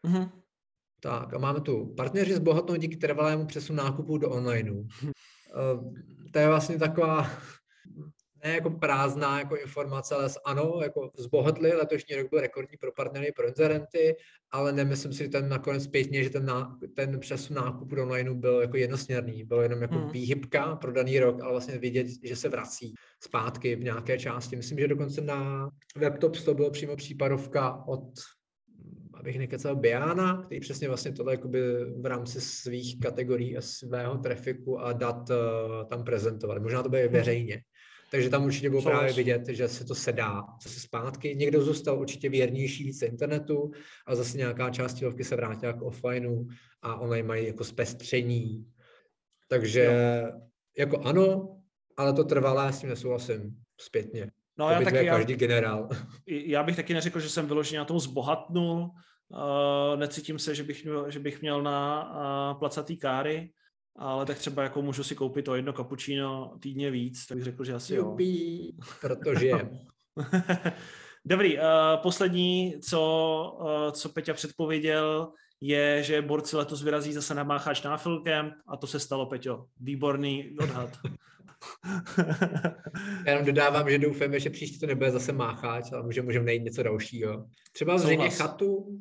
Mm-hmm. Tak a máme tu partneři zbohatnou díky trvalému přesunu nákupů do onlineu. Uh, to je vlastně taková ne jako prázdná jako informace, ale ano, jako zbohatli, letošní rok byl rekordní pro partnery, pro inzerenty, ale nemyslím si, že ten nakonec zpětně, že ten, ná, ten přesun nákupu do onlineu byl jako jednosměrný, byl jenom jako hmm. výhybka pro daný rok, ale vlastně vidět, že se vrací zpátky v nějaké části. Myslím, že dokonce na WebTops to bylo přímo případovka od abych nekecal Biana, který přesně vlastně tohle jakoby v rámci svých kategorií a svého trafiku a dat uh, tam prezentoval. Možná to bude hmm. veřejně. Takže tam určitě bylo právě vidět, že se to sedá zase zpátky. Někdo zůstal určitě věrnější více internetu a zase nějaká část tělovky se vrátila k offlineu a online mají jako zpestření. Takže jo. jako ano, ale to trvalé s tím nesouhlasím zpětně. No, to já taky, každý já, generál. Já bych taky neřekl, že jsem vyloženě na tom zbohatnul. Uh, necítím se, že bych měl, že bych měl na uh, placatý káry ale tak třeba jako můžu si koupit to jedno kapučíno týdně víc, tak bych řekl, že asi Jupí, jo. protože Dobrý, uh, poslední, co, uh, co Peťa předpověděl, je, že borci letos vyrazí zase na Mácháč na Filkem a to se stalo, Peťo. Výborný odhad. Já jenom dodávám, že doufáme, že příště to nebude zase Mácháč, ale můžeme můžeme najít něco dalšího. Třeba zřejmě chatu,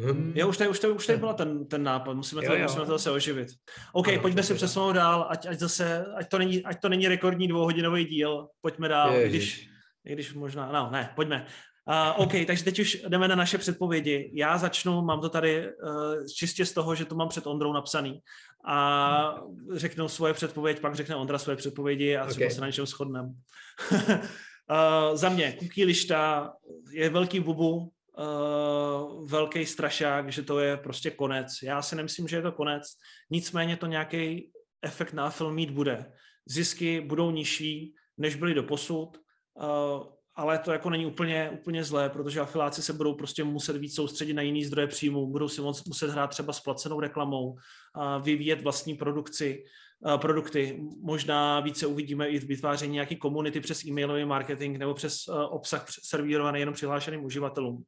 Hmm. Jo, už tady, už tady, už tady byla ten, ten nápad, musíme, to, jo, jo. musíme to zase oživit. OK, ano, pojďme si přesunout dál, ať, ať zase, ať to, není, ať to není rekordní dvouhodinový díl, pojďme dál, i když, i když možná, no ne, pojďme. Uh, OK, takže teď už jdeme na naše předpovědi. Já začnu, mám to tady uh, čistě z toho, že to mám před Ondrou napsaný a řeknu svoje předpověď, pak řekne Ondra svoje předpovědi a třeba okay. se na něčem shodneme. uh, za mě, Kuky Lišta je velký bubu, uh, velký strašák, že to je prostě konec. Já si nemyslím, že je to konec, nicméně to nějaký efekt na film mít bude. Zisky budou nižší, než byly do posud, uh, ale to jako není úplně, úplně zlé, protože afiláci se budou prostě muset víc soustředit na jiný zdroje příjmu, budou si muset hrát třeba s placenou reklamou, uh, vyvíjet vlastní produkci, uh, produkty. Možná více uvidíme i vytváření nějaké komunity přes e-mailový marketing nebo přes obsah servírovaný jenom přihlášeným uživatelům.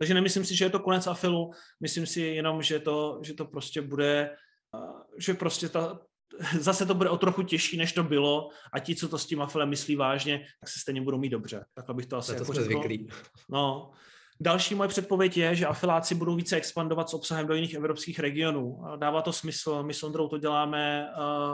Takže nemyslím si, že je to konec afilu, myslím si jenom, že to, že to prostě bude, že prostě ta, zase to bude o trochu těžší, než to bylo a ti, co to s tím afilem myslí vážně, tak se stejně budou mít dobře. Takhle bych to asi to jako jsme zvyklí. No, Další moje předpověď je, že afiláci budou více expandovat s obsahem do jiných evropských regionů. Dává to smysl, my s Ondrou to děláme,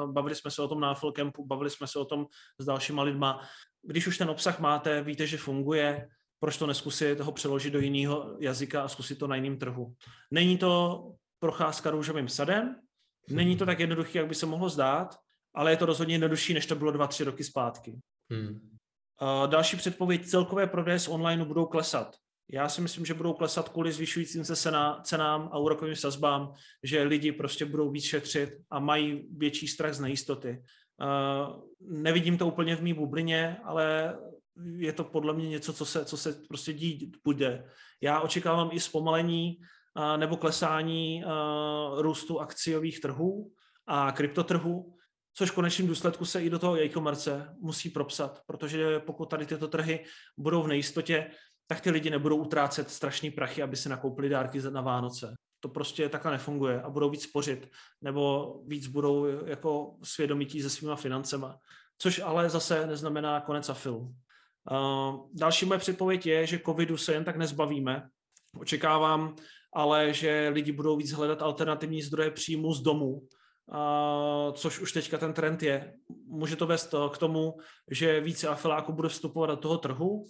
bavili jsme se o tom na Afilcampu, bavili jsme se o tom s dalšíma lidma. Když už ten obsah máte, víte, že funguje, proč to neskusit ho přeložit do jiného jazyka a zkusit to na jiném trhu. Není to procházka růžovým sadem, není to tak jednoduché, jak by se mohlo zdát, ale je to rozhodně jednodušší, než to bylo dva, tři roky zpátky. Hmm. Další předpověď, celkové prodeje z online budou klesat. Já si myslím, že budou klesat kvůli zvyšujícím se cena, cenám a úrokovým sazbám, že lidi prostě budou víc šetřit a mají větší strach z nejistoty. Uh, nevidím to úplně v mý bublině, ale je to podle mě něco, co se, co se prostě dít bude. Já očekávám i zpomalení uh, nebo klesání uh, růstu akciových trhů a kryptotrhů, což v konečném důsledku se i do toho e-commerce musí propsat, protože pokud tady tyto trhy budou v nejistotě, tak ty lidi nebudou utrácet strašný prachy, aby si nakoupili dárky na Vánoce. To prostě takhle nefunguje a budou víc spořit, nebo víc budou jako svědomití se svýma financema. Což ale zase neznamená konec afilu. Uh, další moje předpověď je, že covidu se jen tak nezbavíme. Očekávám ale, že lidi budou víc hledat alternativní zdroje příjmu z domu, uh, což už teďka ten trend je. Může to vést k tomu, že více afiláků bude vstupovat do toho trhu,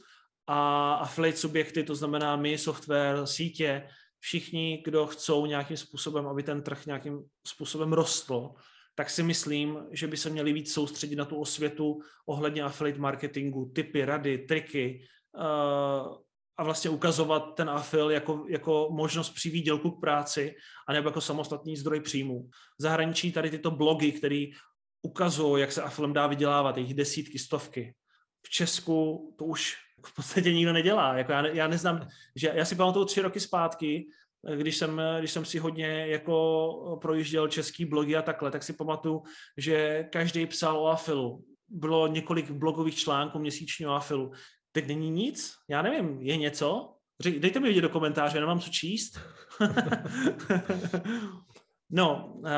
a affiliate subjekty, to znamená my, software, sítě, všichni, kdo chcou nějakým způsobem, aby ten trh nějakým způsobem rostl, tak si myslím, že by se měli víc soustředit na tu osvětu ohledně affiliate marketingu, typy, rady, triky uh, a vlastně ukazovat ten afil jako, jako možnost při výdělku k práci a nebo jako samostatný zdroj příjmu. V zahraničí tady tyto blogy, které ukazují, jak se afilem dá vydělávat, jejich desítky, stovky. V Česku to už v podstatě nikdo nedělá. Jako já, já neznám, že já si pamatuju tři roky zpátky, když jsem, když jsem si hodně jako projížděl český blogy a takhle, tak si pamatuju, že každý psal o afilu. Bylo několik blogových článků měsíčního afilu. Teď není nic? Já nevím, je něco? Dejte mi vidět do komentáře, nemám co číst. No, uh,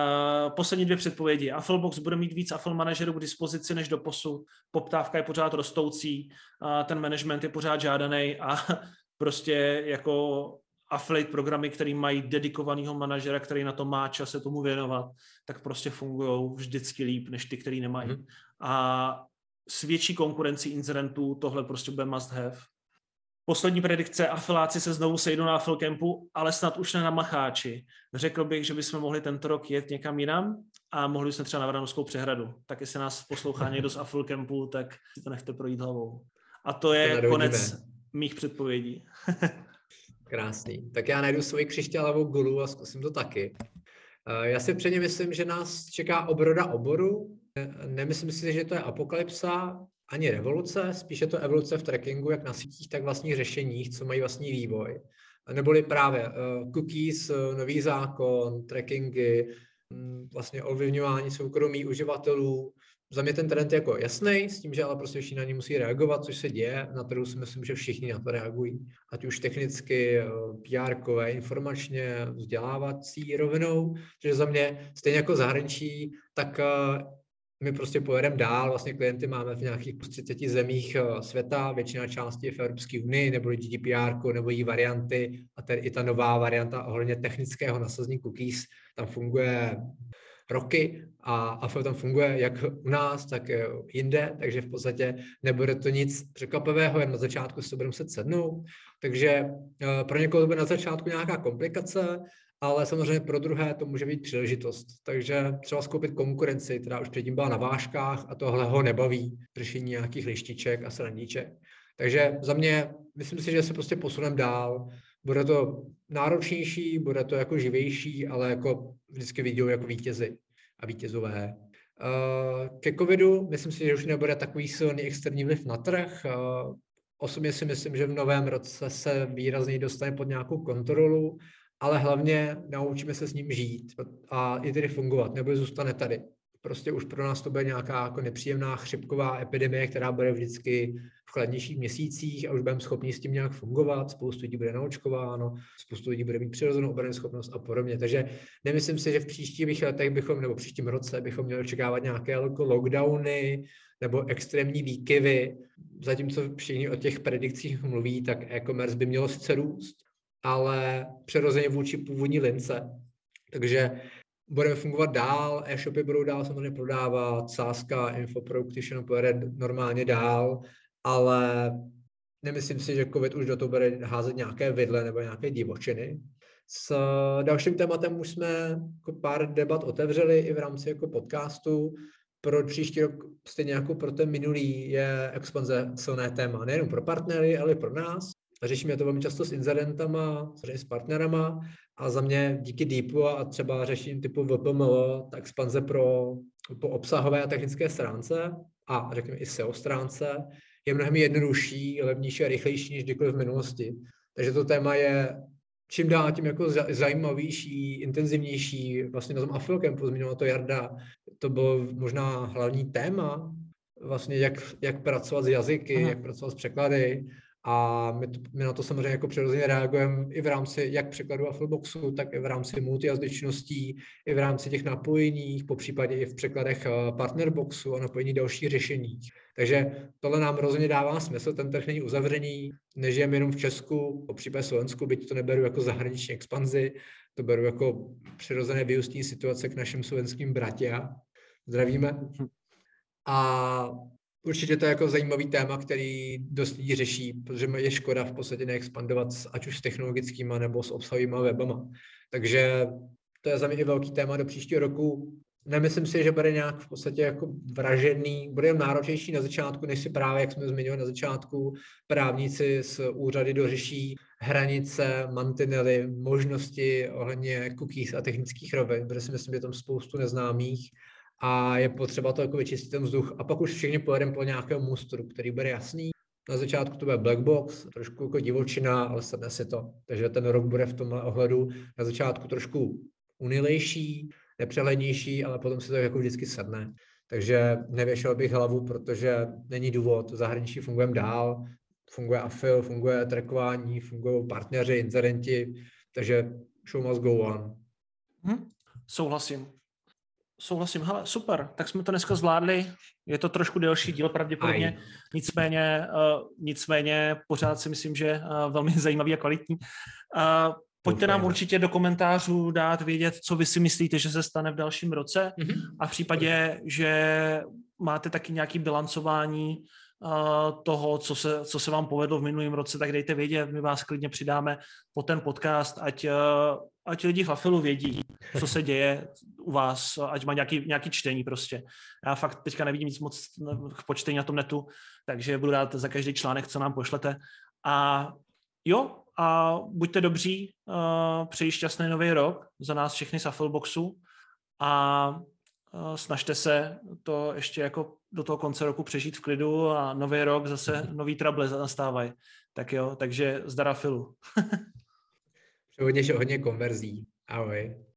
poslední dvě předpovědi. Affilbox bude mít víc Affil manažerů k dispozici než do posud. Poptávka je pořád rostoucí, uh, ten management je pořád žádaný a prostě jako affiliate programy, které mají dedikovaného manažera, který na to má čas se tomu věnovat, tak prostě fungují vždycky líp, než ty, který nemají. Hmm. A s větší konkurencí inzerentů tohle prostě bude must have. Poslední predikce, afiláci se znovu sejdou na Afilcampu, ale snad už ne na Macháči. Řekl bych, že bychom mohli tento rok jet někam jinam a mohli jsme třeba na Vranovskou přehradu. Tak jestli nás poslouchá někdo z Afilcampu, tak si to nechte projít hlavou. A to je to konec mých předpovědí. Krásný. Tak já najdu svoji křišťálovou gulu a zkusím to taky. Eh, já si předně myslím, že nás čeká obroda oboru. Nemyslím si, že to je apokalypsa, ani revoluce, spíše to evoluce v trackingu, jak na sítích, tak vlastních řešeních, co mají vlastní vývoj. Neboli právě cookies, nový zákon, trackingy, um, vlastně ovlivňování soukromí uživatelů. Za mě ten trend je jako jasný, s tím, že ale prostě všichni na musí reagovat, což se děje. Na trhu si myslím, že všichni na to reagují. Ať už technicky, uh, PR, informačně, vzdělávací rovinou. Takže za mě stejně jako zahraničí, tak my prostě pojedeme dál, vlastně klienty máme v nějakých 30 zemích eh, světa, většina částí je v Evropské unii, nebo GDPR, nebo jí varianty, a tady i ta nová varianta ohledně technického nasazení cookies, tam funguje roky a AFL tam funguje jak u nás, tak jinde, takže v podstatě nebude to nic překvapivého, jen na začátku se to budeme muset sednout. Takže eh, pro někoho to bude na začátku nějaká komplikace, ale samozřejmě pro druhé to může být příležitost. Takže třeba skoupit konkurenci, která už předtím byla na vážkách a tohle ho nebaví, řešení nějakých lištiček a srandíček. Takže za mě, myslím si, že se prostě posuneme dál. Bude to náročnější, bude to jako živější, ale jako vždycky vidí jako vítězy a vítězové. Uh, ke covidu myslím si, že už nebude takový silný externí vliv na trh. Uh, osobně si myslím, že v novém roce se výrazně dostane pod nějakou kontrolu ale hlavně naučíme se s ním žít a i tedy fungovat, nebo zůstane tady. Prostě už pro nás to bude nějaká jako nepříjemná chřipková epidemie, která bude vždycky v chladnějších měsících a už budeme schopni s tím nějak fungovat, spoustu lidí bude naočkováno, spoustu lidí bude mít přirozenou obrany schopnost a podobně. Takže nemyslím si, že v příštích letech bychom, nebo v příštím roce bychom měli očekávat nějaké jako lockdowny nebo extrémní výkyvy. Zatímco všichni o těch predikcích mluví, tak e-commerce by mělo sice růst, ale přirozeně vůči původní lince. Takže budeme fungovat dál, e-shopy budou dál samozřejmě prodávat, sázka, infoprodukt, všechno pojede normálně dál, ale nemyslím si, že COVID už do toho bude házet nějaké vidle nebo nějaké divočiny. S dalším tématem už jsme jako pár debat otevřeli i v rámci jako podcastu. Pro příští rok, stejně jako pro ten minulý, je expanze silné téma. Nejen pro partnery, ale i pro nás. Řešíme to velmi často s incidentama, s partnerama a za mě díky Deepu a třeba řeším typu VPML, tak expanze pro, po obsahové a technické stránce a řekněme i SEO stránce je mnohem jednodušší, levnější a rychlejší než kdykoliv v minulosti. Takže to téma je čím dál tím jako zajímavější, intenzivnější. Vlastně na tom Affil Campu zmiňoval to Jarda, to bylo možná hlavní téma, vlastně jak, jak pracovat s jazyky, Aha. jak pracovat s překlady a my, to, my na to samozřejmě jako přirozeně reagujeme i v rámci jak překladu Affleboxu, tak i v rámci multijazyčností, i v rámci těch napojení, po případě i v překladech eh, Partnerboxu a napojení dalších řešení. Takže tohle nám rozhodně dává smysl, ten trh není uzavřený, nežijeme jenom v Česku, po případě Slovensku, byť to neberu jako zahraniční expanzi, to beru jako přirozené vyústní situace k našim slovenským bratia. Zdravíme. A Určitě to je jako zajímavý téma, který dost lidí řeší, protože je škoda v podstatě neexpandovat ať už s technologickými nebo s obsahovými webama. Takže to je za mě i velký téma do příštího roku. Nemyslím si, že bude nějak v podstatě jako vražedný, bude náročnější na začátku, než si právě, jak jsme zmiňovali na začátku, právníci z úřady dořeší hranice, mantinely, možnosti ohledně cookies a technických rovin, protože si myslím, že je tam spoustu neznámých a je potřeba to jako vyčistit ten vzduch a pak už všichni pojedeme po nějakém mustru, který bude jasný. Na začátku to bude black box, trošku jako divočina, ale sedne si to. Takže ten rok bude v tomhle ohledu na začátku trošku unilejší, nepřehlednější, ale potom si to jako vždycky sedne. Takže nevěšel bych hlavu, protože není důvod, zahraničí fungujeme dál, funguje afil, funguje trackování, fungují partneři, inzerenti, takže show must go on. Hmm, souhlasím. Souhlasím, hele, super, tak jsme to dneska zvládli, je to trošku delší díl pravděpodobně, Aj. nicméně, uh, nicméně pořád si myslím, že uh, velmi zajímavý a kvalitní. Uh, pojďte nám určitě do komentářů dát vědět, co vy si myslíte, že se stane v dalším roce. Mm-hmm. a v případě, že máte taky nějaký bilancování uh, toho, co se, co se vám povedlo v minulém roce, tak dejte vědět, my vás klidně přidáme po ten podcast, ať uh, ať lidi v Afilu vědí, co se děje u vás, ať má nějaký, nějaký čtení prostě. Já fakt teďka nevidím nic moc k počtení na tom netu, takže budu rád za každý článek, co nám pošlete. A jo, a buďte dobří, uh, přeji šťastný nový rok za nás všechny z Affilboxu a uh, snažte se to ještě jako do toho konce roku přežít v klidu a nový rok zase nový trable nastávají. Tak jo, takže zdar Afilu. hodně, hodně konverzí. Ahoj.